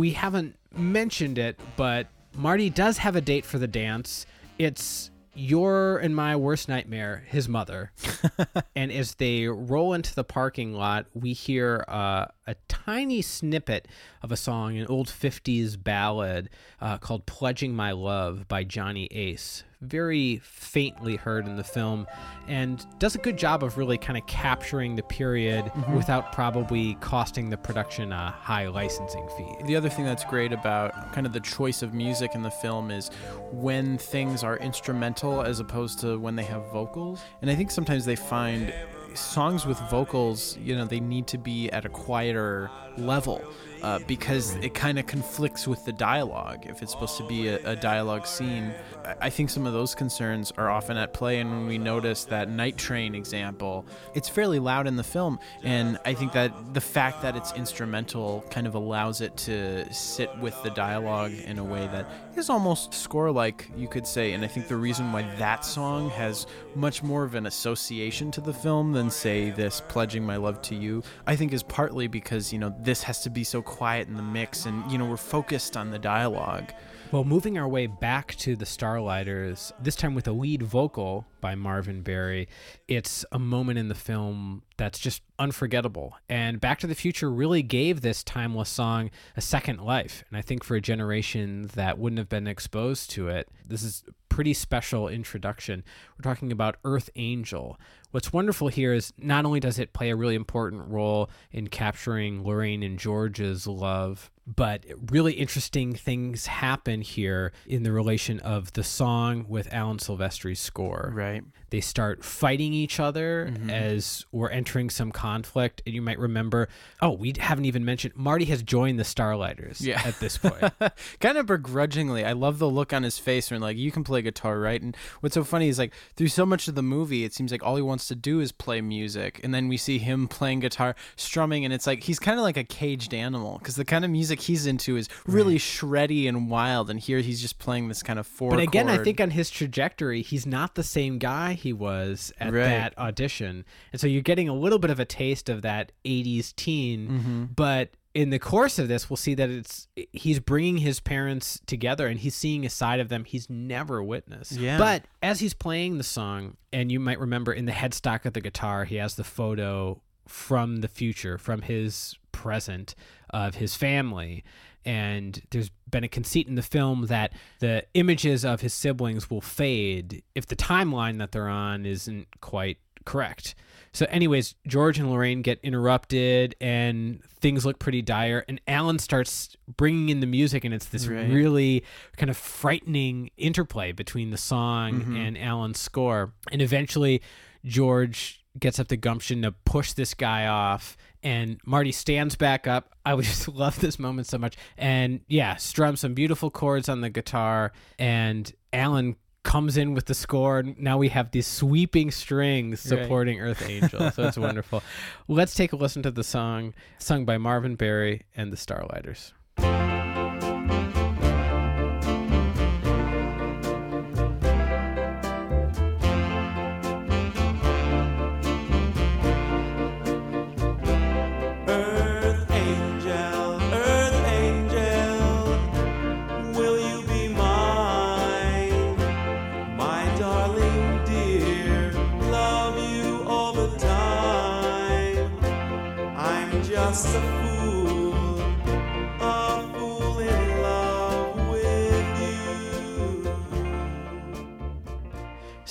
We haven't mentioned it, but Marty does have a date for the dance. It's your and my worst nightmare, his mother. and as they roll into the parking lot, we hear uh, a tiny snippet of a song, an old 50s ballad uh, called Pledging My Love by Johnny Ace. Very faintly heard in the film, and does a good job of really kind of capturing the period without probably costing the production a high licensing fee. The other thing that's great about kind of the choice of music in the film is when things are instrumental as opposed to when they have vocals. And I think sometimes they find songs with vocals, you know, they need to be at a quieter level. Uh, because it kind of conflicts with the dialogue. If it's supposed to be a, a dialogue scene, I- think some of those concerns are often at play. And when we notice that Night Train example, it's fairly loud in the film. And I think that the fact that it's instrumental kind of allows it to sit with the dialogue in a way that is almost score like, you could say. And I think the reason why that song has much more of an association to the film than, say, this Pledging My Love to You, I think is partly because, you know, this has to be so quiet in the mix and, you know, we're focused on the dialogue. Well, moving our way back to the Starlighters, this time with a lead vocal by Marvin Berry, it's a moment in the film that's just unforgettable. And Back to the Future really gave this timeless song a second life. And I think for a generation that wouldn't have been exposed to it, this is a pretty special introduction. We're talking about Earth Angel. What's wonderful here is not only does it play a really important role in capturing Lorraine and George's love, but really interesting things happen here in the relation of the song with Alan Silvestri's score. Right. Right. They start fighting each other mm-hmm. as we're entering some conflict. And you might remember, oh, we haven't even mentioned Marty has joined the Starlighters Yeah. at this point. kind of begrudgingly. I love the look on his face when like you can play guitar, right? And what's so funny is like through so much of the movie, it seems like all he wants to do is play music, and then we see him playing guitar, strumming, and it's like he's kind of like a caged animal because the kind of music he's into is really shreddy and wild, and here he's just playing this kind of four. But again, I think on his trajectory, he's not the same guy he was at Right. that audition. And so you're getting a little bit of a taste of that 80s teen. Mm-hmm. But in the course of this, we'll see that it's he's bringing his parents together and he's seeing a side of them he's never witnessed. Yeah. But as he's playing the song, and you might remember in the headstock of the guitar, he has the photo from the future, from his present of his family. And there's been a conceit in the film that the images of his siblings will fade if the timeline that they're on isn't quite correct. So, anyways, George and Lorraine get interrupted and things look pretty dire. And Alan starts bringing in the music, and it's this Right. really kind of frightening interplay between the song mm-hmm. and Alan's score. And eventually, George gets up the gumption to push this guy off and Marty stands back up. I would just love this moment so much. And yeah, strums some beautiful chords on the guitar and Alan comes in with the score and now we have these sweeping strings Right. supporting Earth Angel. So it's wonderful. Let's take a listen to the song sung by Marvin Berry and the Starlighters.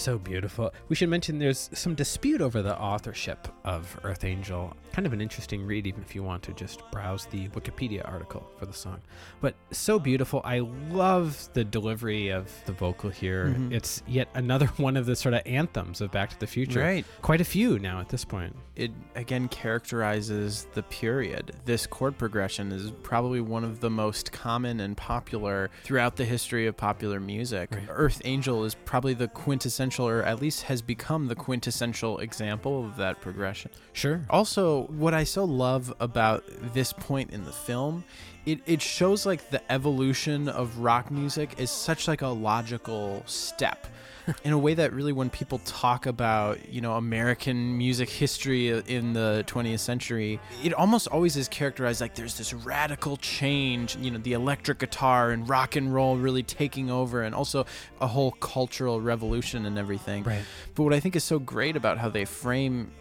So beautiful. We should mention there's some dispute over the authorship of Earth Angel. Kind of an interesting read, even if you want to just browse the Wikipedia article for the song. But so beautiful. I love the delivery of the vocal here. Mm-hmm. It's yet another one of the sort of anthems of Back to the Future. Right. Quite a few now at this point. it again characterizes the period. This chord progression is probably one of the most common and popular throughout the history of popular music. Right. Earth Angel is probably the quintessential, or at least has become the quintessential example of that progression. Sure. Also, what I so love about this point in the film, it, it shows like the evolution of rock music is such like a logical step. In a way that really when people talk about, you know, American music history in the 20th century, it almost always is characterized like there's this radical change, you know, the electric guitar and rock and roll really taking over and also a whole cultural revolution and everything. Right. But what I think is so great about how they frame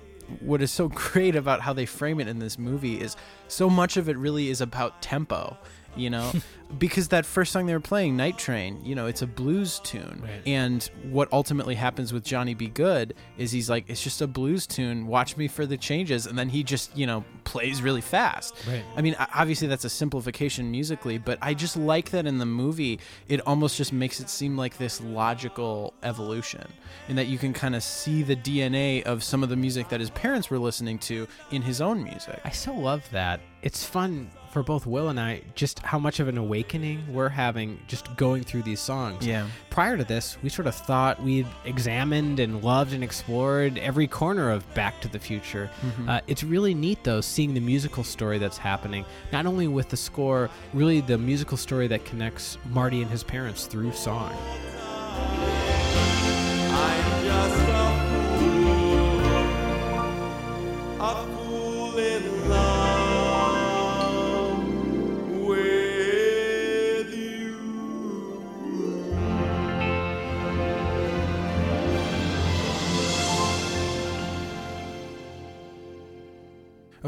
what is so great about how they frame it in this movie is so much of it really is about tempo, you know? because that first song they were playing, Night Train, you know, it's a blues tune. Right. And what ultimately happens with Johnny B. Goode is he's like, it's just a blues tune, watch me for the changes. And then he just, you know, plays really fast. Right. I mean, obviously that's a simplification musically, but I just like that in the movie, it almost just makes it seem like this logical evolution, in that you can kind of see the DNA of some of the music that his parents were listening to in his own music. I so love that. It's fun for both Will and I just how much of an awakening we're having just going through these songs. Yeah. Prior to this, we sort of thought we'd examined and loved and explored every corner of Back to the Future. Uh, it's really neat, though, seeing the musical story that's happening, not only with the score, really the musical story that connects Marty and his parents through song.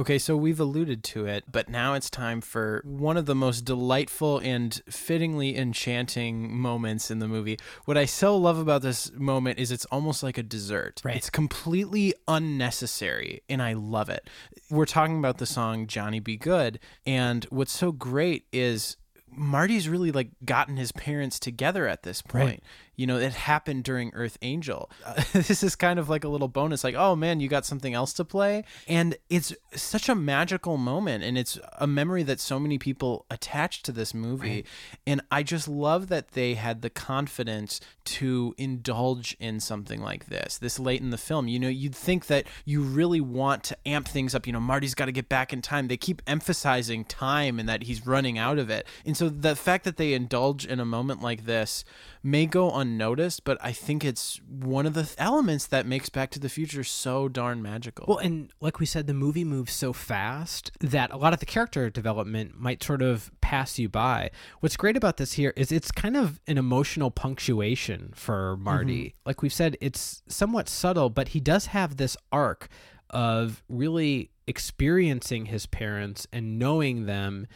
Okay, so we've alluded to it, but now it's time for one of the most delightful and fittingly enchanting moments in the movie. What I so love about this moment is it's almost like a dessert. Right. It's completely unnecessary, and I love it. We're talking about the song Johnny B. Goode, and what's so great is Marty's really like gotten his parents together at this point. Right. You know, it happened during Earth Angel. Uh, this is kind of like a little bonus, like, oh man, you got something else to play. And it's such a magical moment. And it's a memory that so many people attach to this movie. And I just love that they had the confidence to indulge in something like this, this late in the film. You know, you'd think that you really want to amp things up. You know, Marty's got to get back in time. They keep emphasizing time and that he's running out of it. And so the fact that they indulge in a moment like this may go unnoticed, but I think it's one of the th- elements that makes Back to the Future so darn magical. Well, and like we said, the movie moves so fast that a lot of the character development might sort of pass you by. What's great about this here is it's kind of an emotional punctuation for Marty. Mm-hmm. Like we've said, it's somewhat subtle, but he does have this arc of really experiencing his parents and knowing them.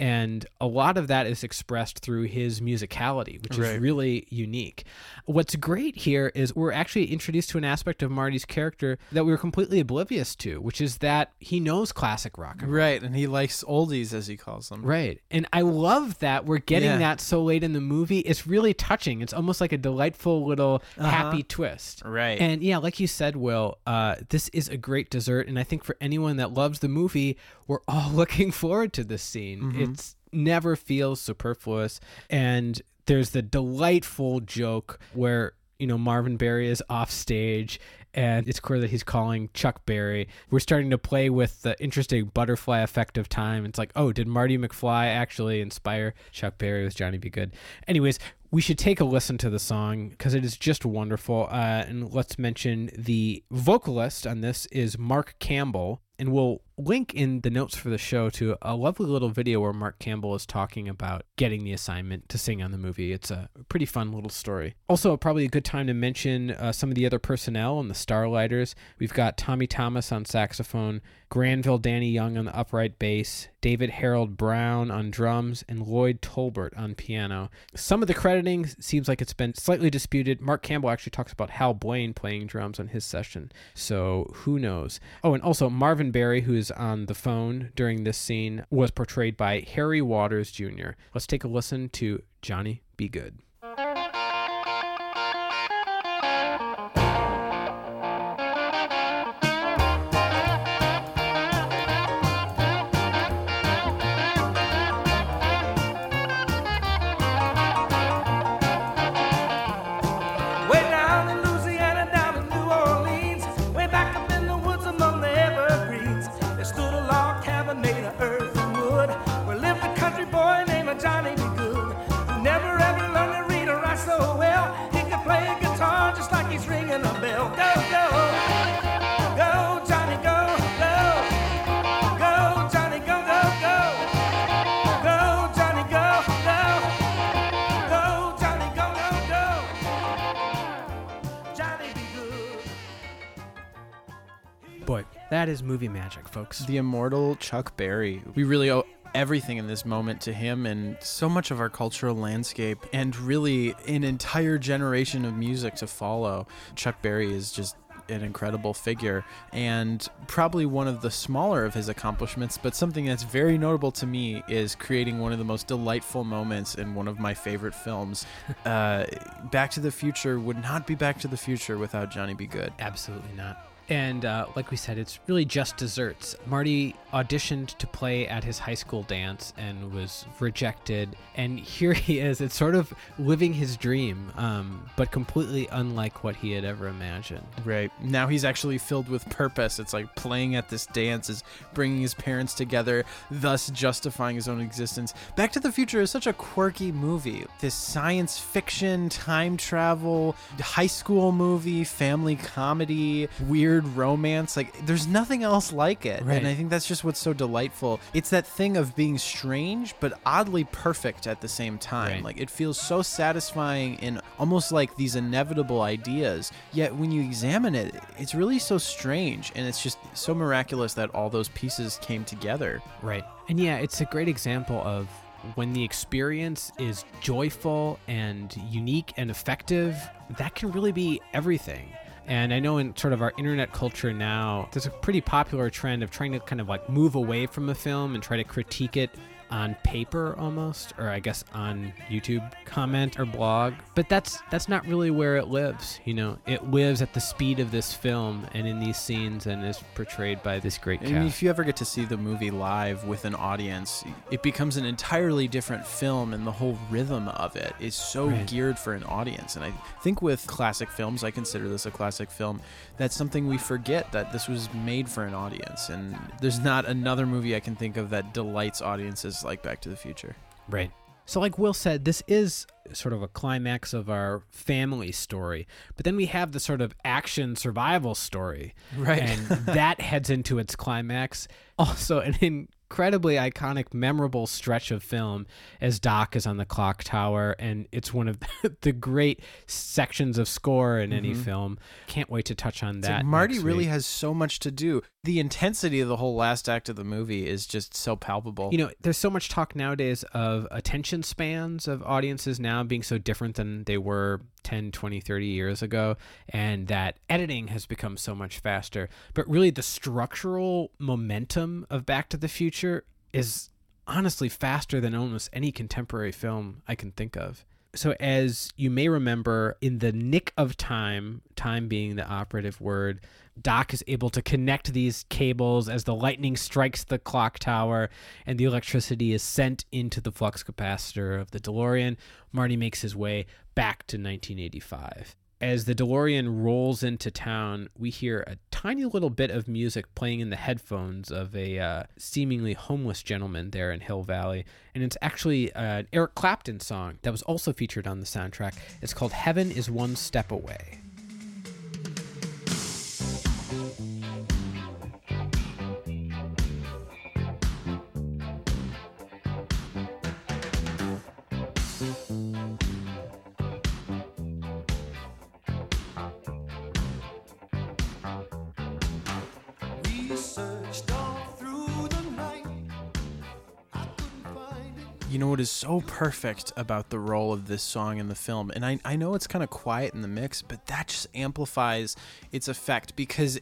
And a lot of that is expressed through his musicality, which is really unique. What's great here is we're actually introduced to an aspect of Marty's character that we were completely oblivious to, which is that he knows classic rock and right, and he likes oldies as he calls them. Right. And I love that we're getting Yeah. that so late in the movie. It's really touching. It's almost like a delightful little happy twist. Right. And yeah, like you said, Will, uh, this is a great dessert. And I think for anyone that loves the movie, we're all looking forward to this scene. It's never feels superfluous. And there's the delightful joke where, you know, Marvin Berry is off stage and it's clear that he's calling Chuck Berry. We're starting to play with the interesting butterfly effect of time. It's like, oh, did Marty McFly actually inspire Chuck Berry with Johnny B. Goode? Anyways, we should take a listen to the song because it is just wonderful. Uh, and let's mention the vocalist on this is Mark Campbell. And we'll link in the notes for the show to a lovely little video where Mark Campbell is talking about getting the assignment to sing on the movie. It's a pretty fun little story. Also, probably a good time to mention uh, some of the other personnel and the Starlighters. We've got Tommy Thomas on saxophone, Granville Danny Young on the upright bass, David Harold Brown on drums, and Lloyd Tolbert on piano. Some of the crediting seems like it's been slightly disputed. Mark Campbell actually talks about Hal Blaine playing drums on his session, so who knows? Oh, and also Marvin Berry, who is on the phone during this scene, was portrayed by Harry Waters Jr. Let's take a listen to Johnny B. Goode. That is movie magic, folks. the immortal Chuck Berry. We really owe everything in this moment to him and so much of our cultural landscape and really an entire generation of music to follow. Chuck Berry is just an incredible figure and probably one of the smaller of his accomplishments but something that's very notable to me is creating one of the most delightful moments in one of my favorite films uh, back to the future would not be back to the future without Johnny B. Goode Absolutely not. And uh, like we said, it's really just desserts. Marty auditioned to play at his high school dance and was rejected. And here he is. It's sort of living his dream, um, but completely unlike what he had ever imagined. Right. Now he's actually filled with purpose. It's like playing at this dance is bringing his parents together, thus justifying his own existence. Back to the Future is such a quirky movie. This science fiction, time travel, high school movie, family comedy, weird romance. Like, there's nothing else like it. Right. And I think that's just what's so delightful. It's that thing of being strange, but oddly perfect at the same time. Right. Like, it feels so satisfying and almost like these inevitable ideas. Yet when you examine it, it's really so strange and it's just so miraculous that all those pieces came together. Right. And yeah, it's a great example of when the experience is joyful and unique and effective, that can really be everything. And I know in sort of our internet culture now, there's a pretty popular trend of trying to kind of like move away from a film and try to critique it on paper almost or I guess on YouTube comment or blog but that's that's not really where it lives you know it lives at the speed of this film and in these scenes and is portrayed by this great And if you ever get to see the movie live with an audience, it becomes an entirely different film, and the whole rhythm of it is so Right. geared for an audience. And I think with classic films, I consider this a classic film. That's something we forget that this was made for an audience, and there's not another movie I can think of that delights audiences like Back to the Future. Right. So, like Will said, this is sort of a climax of our family story, but then we have the sort of action survival story. Right. And that heads into its climax. Also, an incredibly iconic, memorable stretch of film as Doc is on the clock tower, and it's one of the great sections of score in any mm-hmm. film. Can't wait to touch on that. like Marty really has so much to do. The intensity of the whole last act of the movie is just so palpable. You know, there's so much talk nowadays of attention spans of audiences now being so different than they were 10, 20, 30 years ago, and that editing has become so much faster. But really, the structural momentum of Back to the Future is honestly faster than almost any contemporary film I can think of. So, as you may remember, in the nick of time, time being the operative word, Doc is able to connect these cables as the lightning strikes the clock tower and the electricity is sent into the flux capacitor of the DeLorean. Marty makes his way back to 1985. As the DeLorean rolls into town, we hear a tiny little bit of music playing in the headphones of a uh, seemingly homeless gentleman there in Hill Valley. And it's actually uh, an Eric Clapton song that was also featured on the soundtrack. It's called Heaven is One Step Away. です。You know what is so perfect about the role of this song in the film? And I, I know it's kind of quiet in the mix, but that just amplifies its effect because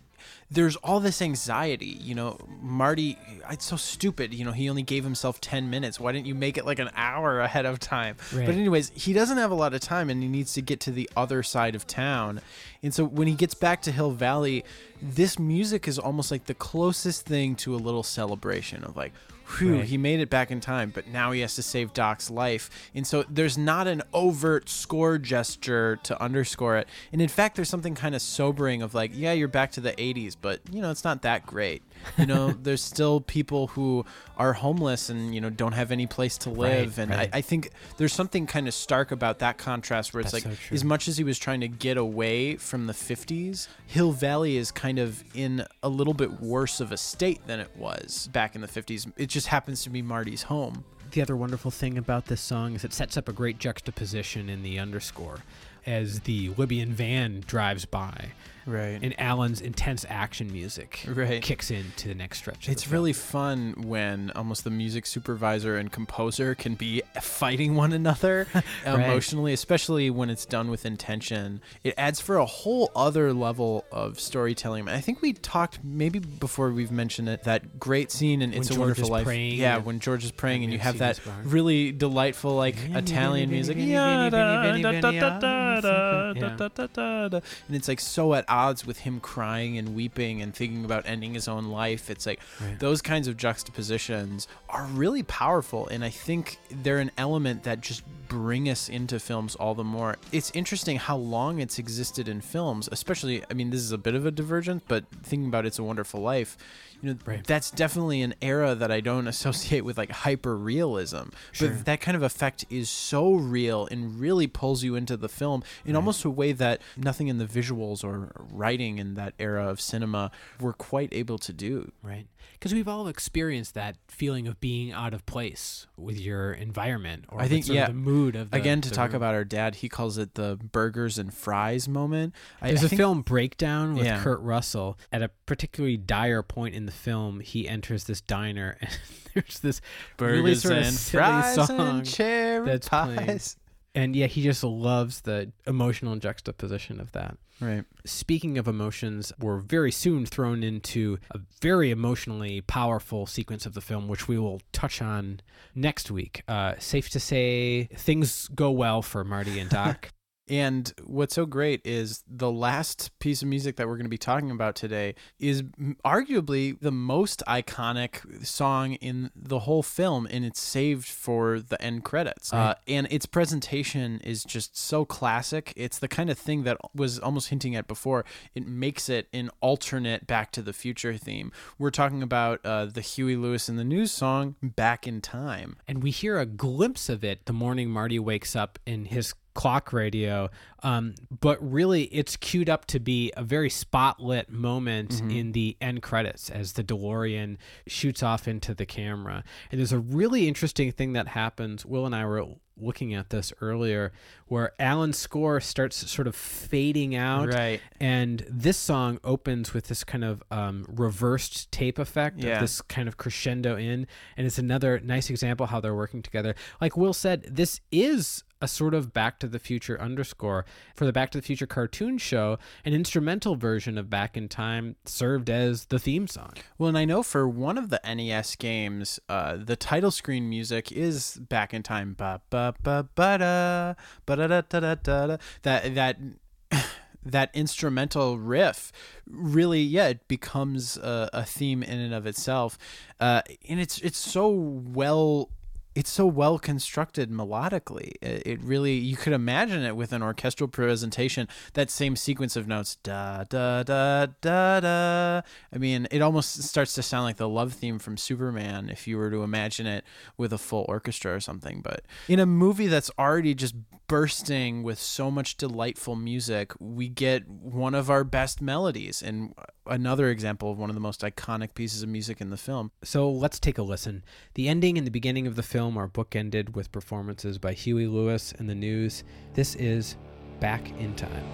there's all this anxiety. You know, Marty, it's so stupid. You know, he only gave himself 10 minutes. Why didn't you make it like an hour ahead of time? Right. But, anyways, he doesn't have a lot of time and he needs to get to the other side of town. And so when he gets back to Hill Valley, this music is almost like the closest thing to a little celebration of like, whew, Right. he made it back in time, but now he has to save Doc's life. And so there's not an overt score gesture to underscore it. And in fact, there's something kind of sobering of like, yeah, you're back to the 80s, but you know, it's not that great. You know, there's still people who are homeless and, you know, don't have any place to live. Right, and right. I, I think there's something kind of stark about that contrast where it's That's like, so as much as he was trying to get away from the 50s, Hill Valley is kind of in a little bit worse of a state than it was back in the 50s. It just happens to be Marty's home. The other wonderful thing about this song is it sets up a great juxtaposition in the underscore as the Libyan van drives by. Right. And Alan's intense action music right. kicks in to the next stretch. It's really fun when almost the music supervisor and composer can be fighting one another emotionally, especially when it's done with intention. It adds for a whole other level of storytelling. I think we talked maybe before we've mentioned it that great scene in when It's George a Wonderful Life. yeah, when George is praying and you have that really delightful like Italian music. And it's like so at odds with him crying and weeping and thinking about ending his own life. It's like Right. those kinds of juxtapositions are really powerful. And I think they're an element that just bring us into films all the more. It's interesting how long it's existed in films, especially, I mean, this is a bit of a divergence, but thinking about It's a Wonderful Life, you know, Right. that's definitely an era that I don't associate with like hyper realism. Sure. But that kind of effect is so real and really pulls you into the film in almost a way that nothing in the visuals or writing in that era of cinema were quite able to do. right because we've all experienced that feeling of being out of place with your environment or I think, yeah. of the mood of the, Again, to talk room. about our dad, he calls it the burgers and fries moment. There's I a think- film breakdown with Yeah. Kurt Russell. At a particularly dire point in the film, he enters this diner and there's this really burgers sort of and silly fries song and cherry that's playing. And yeah, he just loves the emotional juxtaposition of that. Right. Speaking of emotions, we're very soon thrown into a very emotionally powerful sequence of the film, which we will touch on next week. Uh, safe to say, things go well for Marty and Doc. And what's so great is the last piece of music that we're going to be talking about today is arguably the most iconic song in the whole film, and it's saved for the end credits. Uh, and its presentation is just so classic. It's the kind of thing that was almost hinting at before. It makes it an alternate Back to the Future theme. We're talking about uh, the Huey Lewis and the News song "Back in Time." and we hear a glimpse of it the morning Marty wakes up in his clock radio. Um, but really, it's queued up to be a very spotlit moment in the end credits as the DeLorean shoots off into the camera. And there's a really interesting thing that happens. Will and I were looking at this earlier where Alan's score starts sort of fading out Right. and this song opens with this kind of um, reversed tape effect Yeah. of this kind of crescendo in and it's another nice example how they're working together like will said this is a sort of back to the future underscore for the back to the future cartoon show an instrumental version of back in time served as the theme song Well, and I know for one of the NES games, uh, the title screen music is back in time. Ba ba ba ba da ba da da da da. That that that instrumental riff really, yeah, it becomes a, a theme in and of itself, uh, and it's it's so well. It's so well constructed melodically. It, it really you could imagine it with an orchestral presentation. That same sequence of notes, da da da da da. I mean, it almost starts to sound like the love theme from Superman if you were to imagine it with a full orchestra or something. But in a movie that's already just bursting with so much delightful music, we get one of our best melodies and another example of one of the most iconic pieces of music in the film. So let's take a listen. The ending and the beginning of the film are bookended with performances by Huey Lewis and the News. This is Back in Time.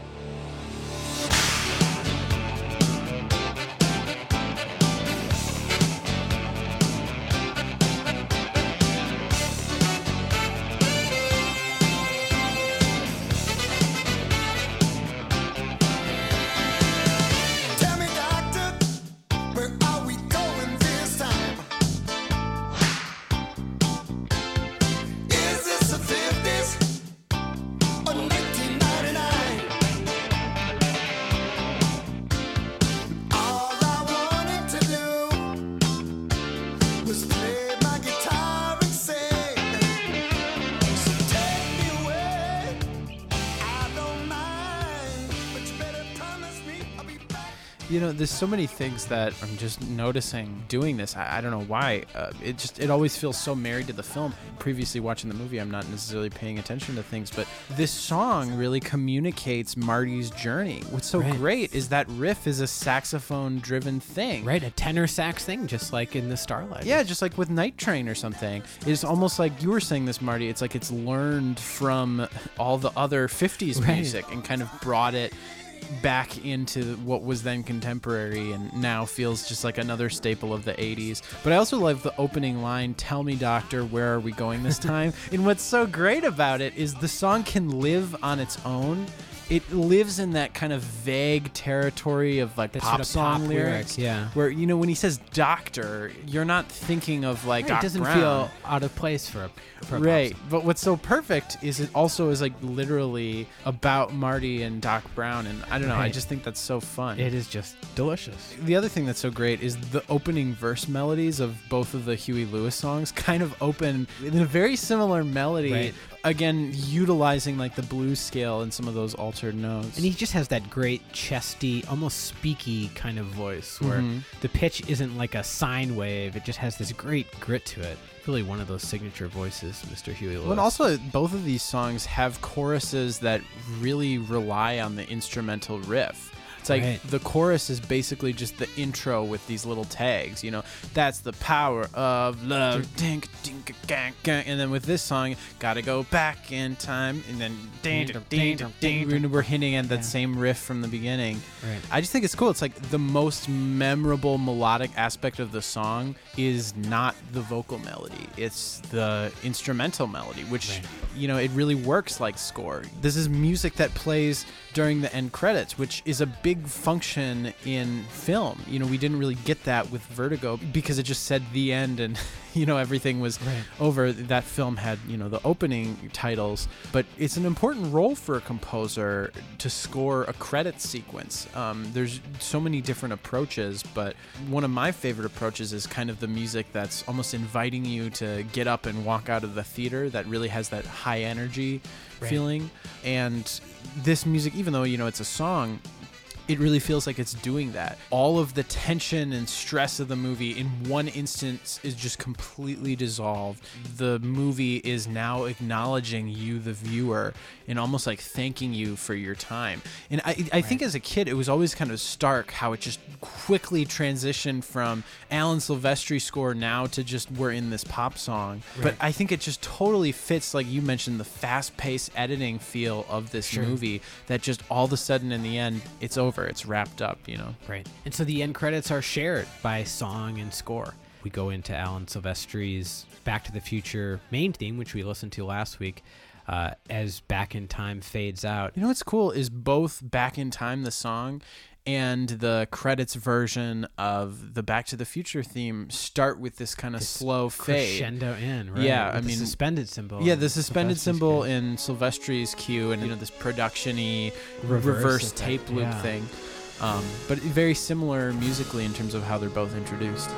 There's so many things that I'm just noticing doing this. I, I don't know why. Uh, it just it always feels so married to the film. Previously watching the movie, I'm not necessarily paying attention to things, but this song really communicates Marty's journey. What's so Right. great is that riff is a saxophone driven thing. Right, a tenor sax thing, just like in the Starlight. Yeah, just like with Night Train or something. It's almost like you were saying this, Marty. It's like it's learned from all the other 50s Right. music and kind of brought it back into what was then contemporary and now feels just like another staple of the 80s. But I also love the opening line, Tell me, doctor, where are we going this time? and what's so great about it is the song can live on its own. It lives in that kind of vague territory of like pop sort of song pop lyrics. lyric, yeah. Where, you know, when he says doctor, you're not thinking of like Right, Doc it doesn't Brown. feel out of place for a, for right but what's so perfect is it also is like literally about marty and doc brown and i don't know i just think that's so fun It is just delicious. the other thing that's so great is the opening verse melodies of both of the Huey Lewis songs kind of open in a very similar melody. Right. Again, utilizing like the blues scale and some of those altered notes. And he just has that great chesty, almost speaky kind of voice where Mhm. the pitch isn't like a sine wave. It just has this great grit to it. Really one of those signature voices, Mr. Huey Lewis. Well, and also, both of these songs have choruses that really rely on the instrumental riff. It's like Right. the chorus is basically just the intro with these little tags. You know, that's the power of love. Dink, dink, gang, gang. And then with this song, gotta go back in time. And then ding, ding, ding, ding. We're hinting at that Yeah. same riff from the beginning. Right. I just think it's cool. It's like the most memorable melodic aspect of the song is not the vocal melody, it's the instrumental melody, which, Right. you know, it really works like score. This is music that plays during the end credits, which is a big function in film. You know, we didn't really get that with Vertigo because it just said the end and, you know, everything was Right. over. That film had, you know, the opening titles, but it's an important role for a composer to score a credit sequence. Um, there's so many different approaches, but one of my favorite approaches is kind of the music that's almost inviting you to get up and walk out of the theater that really has that high energy Right. feeling. And this music, even though, you know, it's a song, it really feels like it's doing that. All of the tension and stress of the movie in one instance is just completely dissolved. The movie is now acknowledging you, the viewer, and almost like thanking you for your time. And I, I think as a kid, it was always kind of stark how it just quickly transitioned from Alan Silvestri score now to just we're in this pop song. But I think it just totally fits, like you mentioned, the fast paced editing feel of this Sure. movie that just all of a sudden in the end, it's over. It's wrapped up, you know? Right. And so the end credits are shared by song and score. We go into Alan Silvestri's Back to the Future main theme, which we listened to last week, uh, as Back in Time fades out. You know what's cool is both Back in Time, the song, and the credits version of the Back to the Future theme start with this kind of slow fade. Crescendo in, right? Yeah, With I the mean- suspended cymbal. Yeah, the suspended cymbal case. in Silvestri's cue and you know this production-y Reverse reverse, tape loop yeah. thing. Um, but very similar musically in terms of how they're both introduced.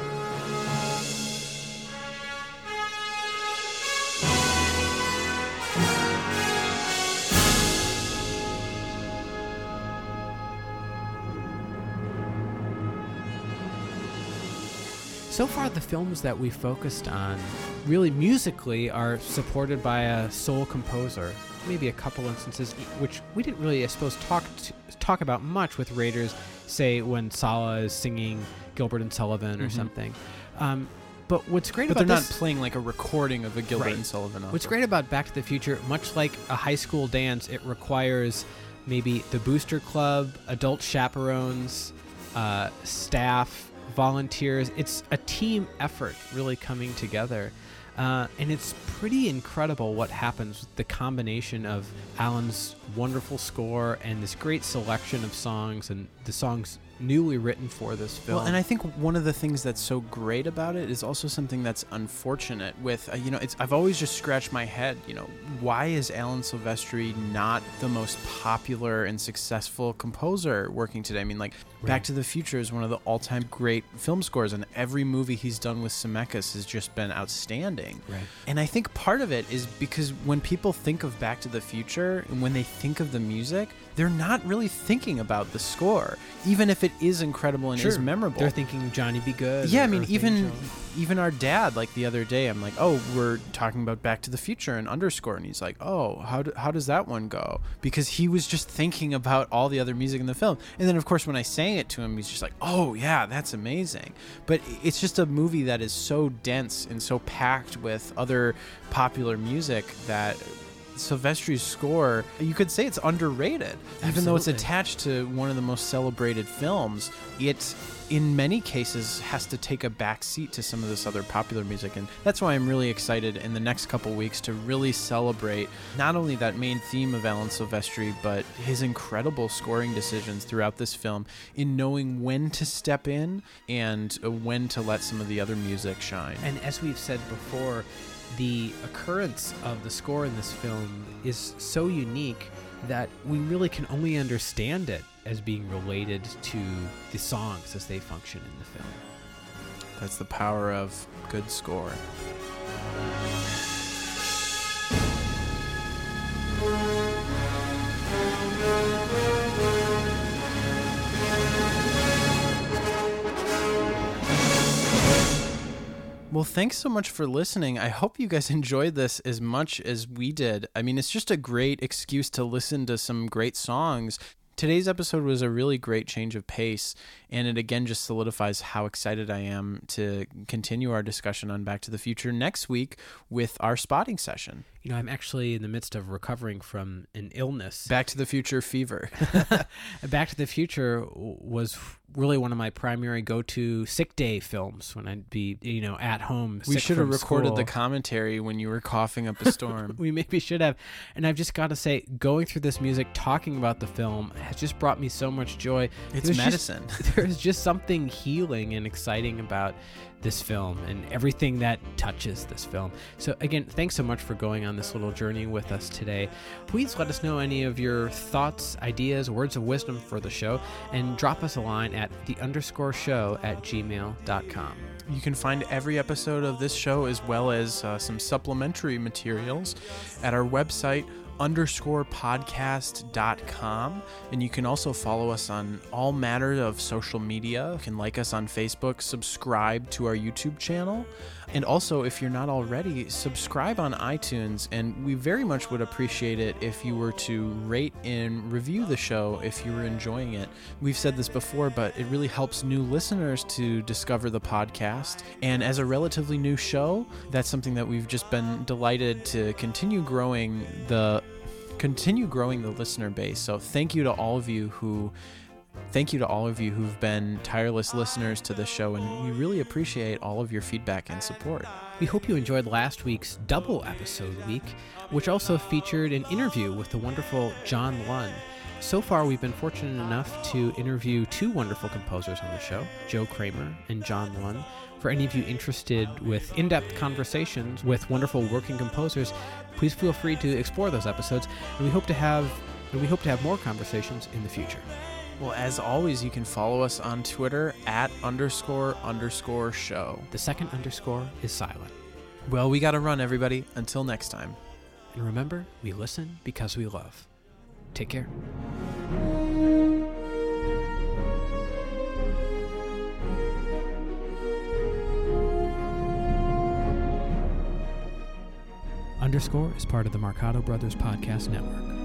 So far, the films that we focused on, really musically, are supported by a sole composer. Maybe a couple instances, which we didn't really, I suppose, talk to, talk about much with Raiders. Say when Sallah is singing Gilbert and Sullivan or Mhm. something. Um, but what's great But they're about not this, playing like a recording of a Gilbert Right. and Sullivan. What's great about Back to the Future, much like a high school dance, it requires maybe the booster club, adult chaperones, uh, staff, volunteers. It's a team effort really coming together. Uh, and it's pretty incredible what happens with the combination of Alan's wonderful score and this great selection of songs and the songs newly written for this film. Well, and I think one of the things that's so great about it is also something that's unfortunate with, uh, you know, it's I've always just scratched my head, you know, why is Alan Silvestri not the most popular and successful composer working today? I mean, like Right. Back to the Future is one of the all-time great film scores and every movie he's done with Zemeckis has just been outstanding. Right. And I think part of it is because when people think of Back to the Future and when they think of the music, they're not really thinking about the score, even if it is incredible and is memorable. They're thinking Johnny B. Goode. Yeah, I mean, Earth even Angel. even our dad, like the other day, I'm like, oh, we're talking about Back to the Future and underscore, and he's like, oh, how do, how does that one go? Because he was just thinking about all the other music in the film, and then of course when I sang it to him, he's just like, oh yeah, that's amazing. But it's just a movie that is so dense and so packed with other popular music that. Silvestri's score, you could say it's underrated. Even though it's attached to one of the most celebrated films, it in many cases has to take a back seat to some of this other popular music and that's why i'm really excited in the next couple weeks to really celebrate not only that main theme of alan silvestri but his incredible scoring decisions throughout this film in knowing when to step in and uh, when to let some of the other music shine. And as we've said before, the occurrence of the score in this film is so unique that we really can only understand it as being related to the songs as they function in the film. that's the power of good score Well, thanks so much for listening. I hope you guys enjoyed this as much as we did. I mean, it's just a great excuse to listen to some great songs. Today's episode was a really great change of pace, and it again just solidifies how excited I am to continue our discussion on Back to the Future next week with our spotting session. You know, I'm actually in the midst of recovering from an illness. Back to the Future fever. Back to the Future was really one of my primary go-to sick day films when I'd be, you know, at home. we should have recorded school. the commentary when you were coughing up a storm. we maybe should have. And I've just got to say, going through this music, talking about the film, has just brought me so much joy. It's medicine. Just, there's just something healing and exciting about this film and everything that touches this film. So, again, thanks so much for going on this little journey with us today. Please let us know any of your thoughts, ideas, words of wisdom for the show, and drop us a line at the underscore show at gmail.com. You can find every episode of this show as well as uh, some supplementary materials at our website underscore podcast.com and you can also follow us on all matter of social media. You can like us on facebook subscribe to our youtube channel and also if you're not already subscribe on itunes and we very much would appreciate it if you were to rate and review the show if you were enjoying it. We've said this before but it really helps new listeners to discover the podcast. And as a relatively new show that's something that we've just been delighted to continue growing the continue growing the listener base. So thank you to all of you who Thank you to all of you who've been tireless listeners to the show, and we really appreciate all of your feedback and support. We hope you enjoyed last week's double episode week, which also featured an interview with the wonderful John Lunn. So far, we've been fortunate enough to interview two wonderful composers on the show, Joe Kraemer and John Lunn. For any of you interested with in-depth conversations with wonderful working composers, please feel free to explore those episodes, and we hope to have and we hope to have more conversations in the future. Well, as always, you can follow us on Twitter at underscore underscore show. The second underscore is silent. Well, we got to run, everybody. Until next time. And remember, we listen because we love. Take care. Underscore is part of the Marcato Brothers Podcast Network.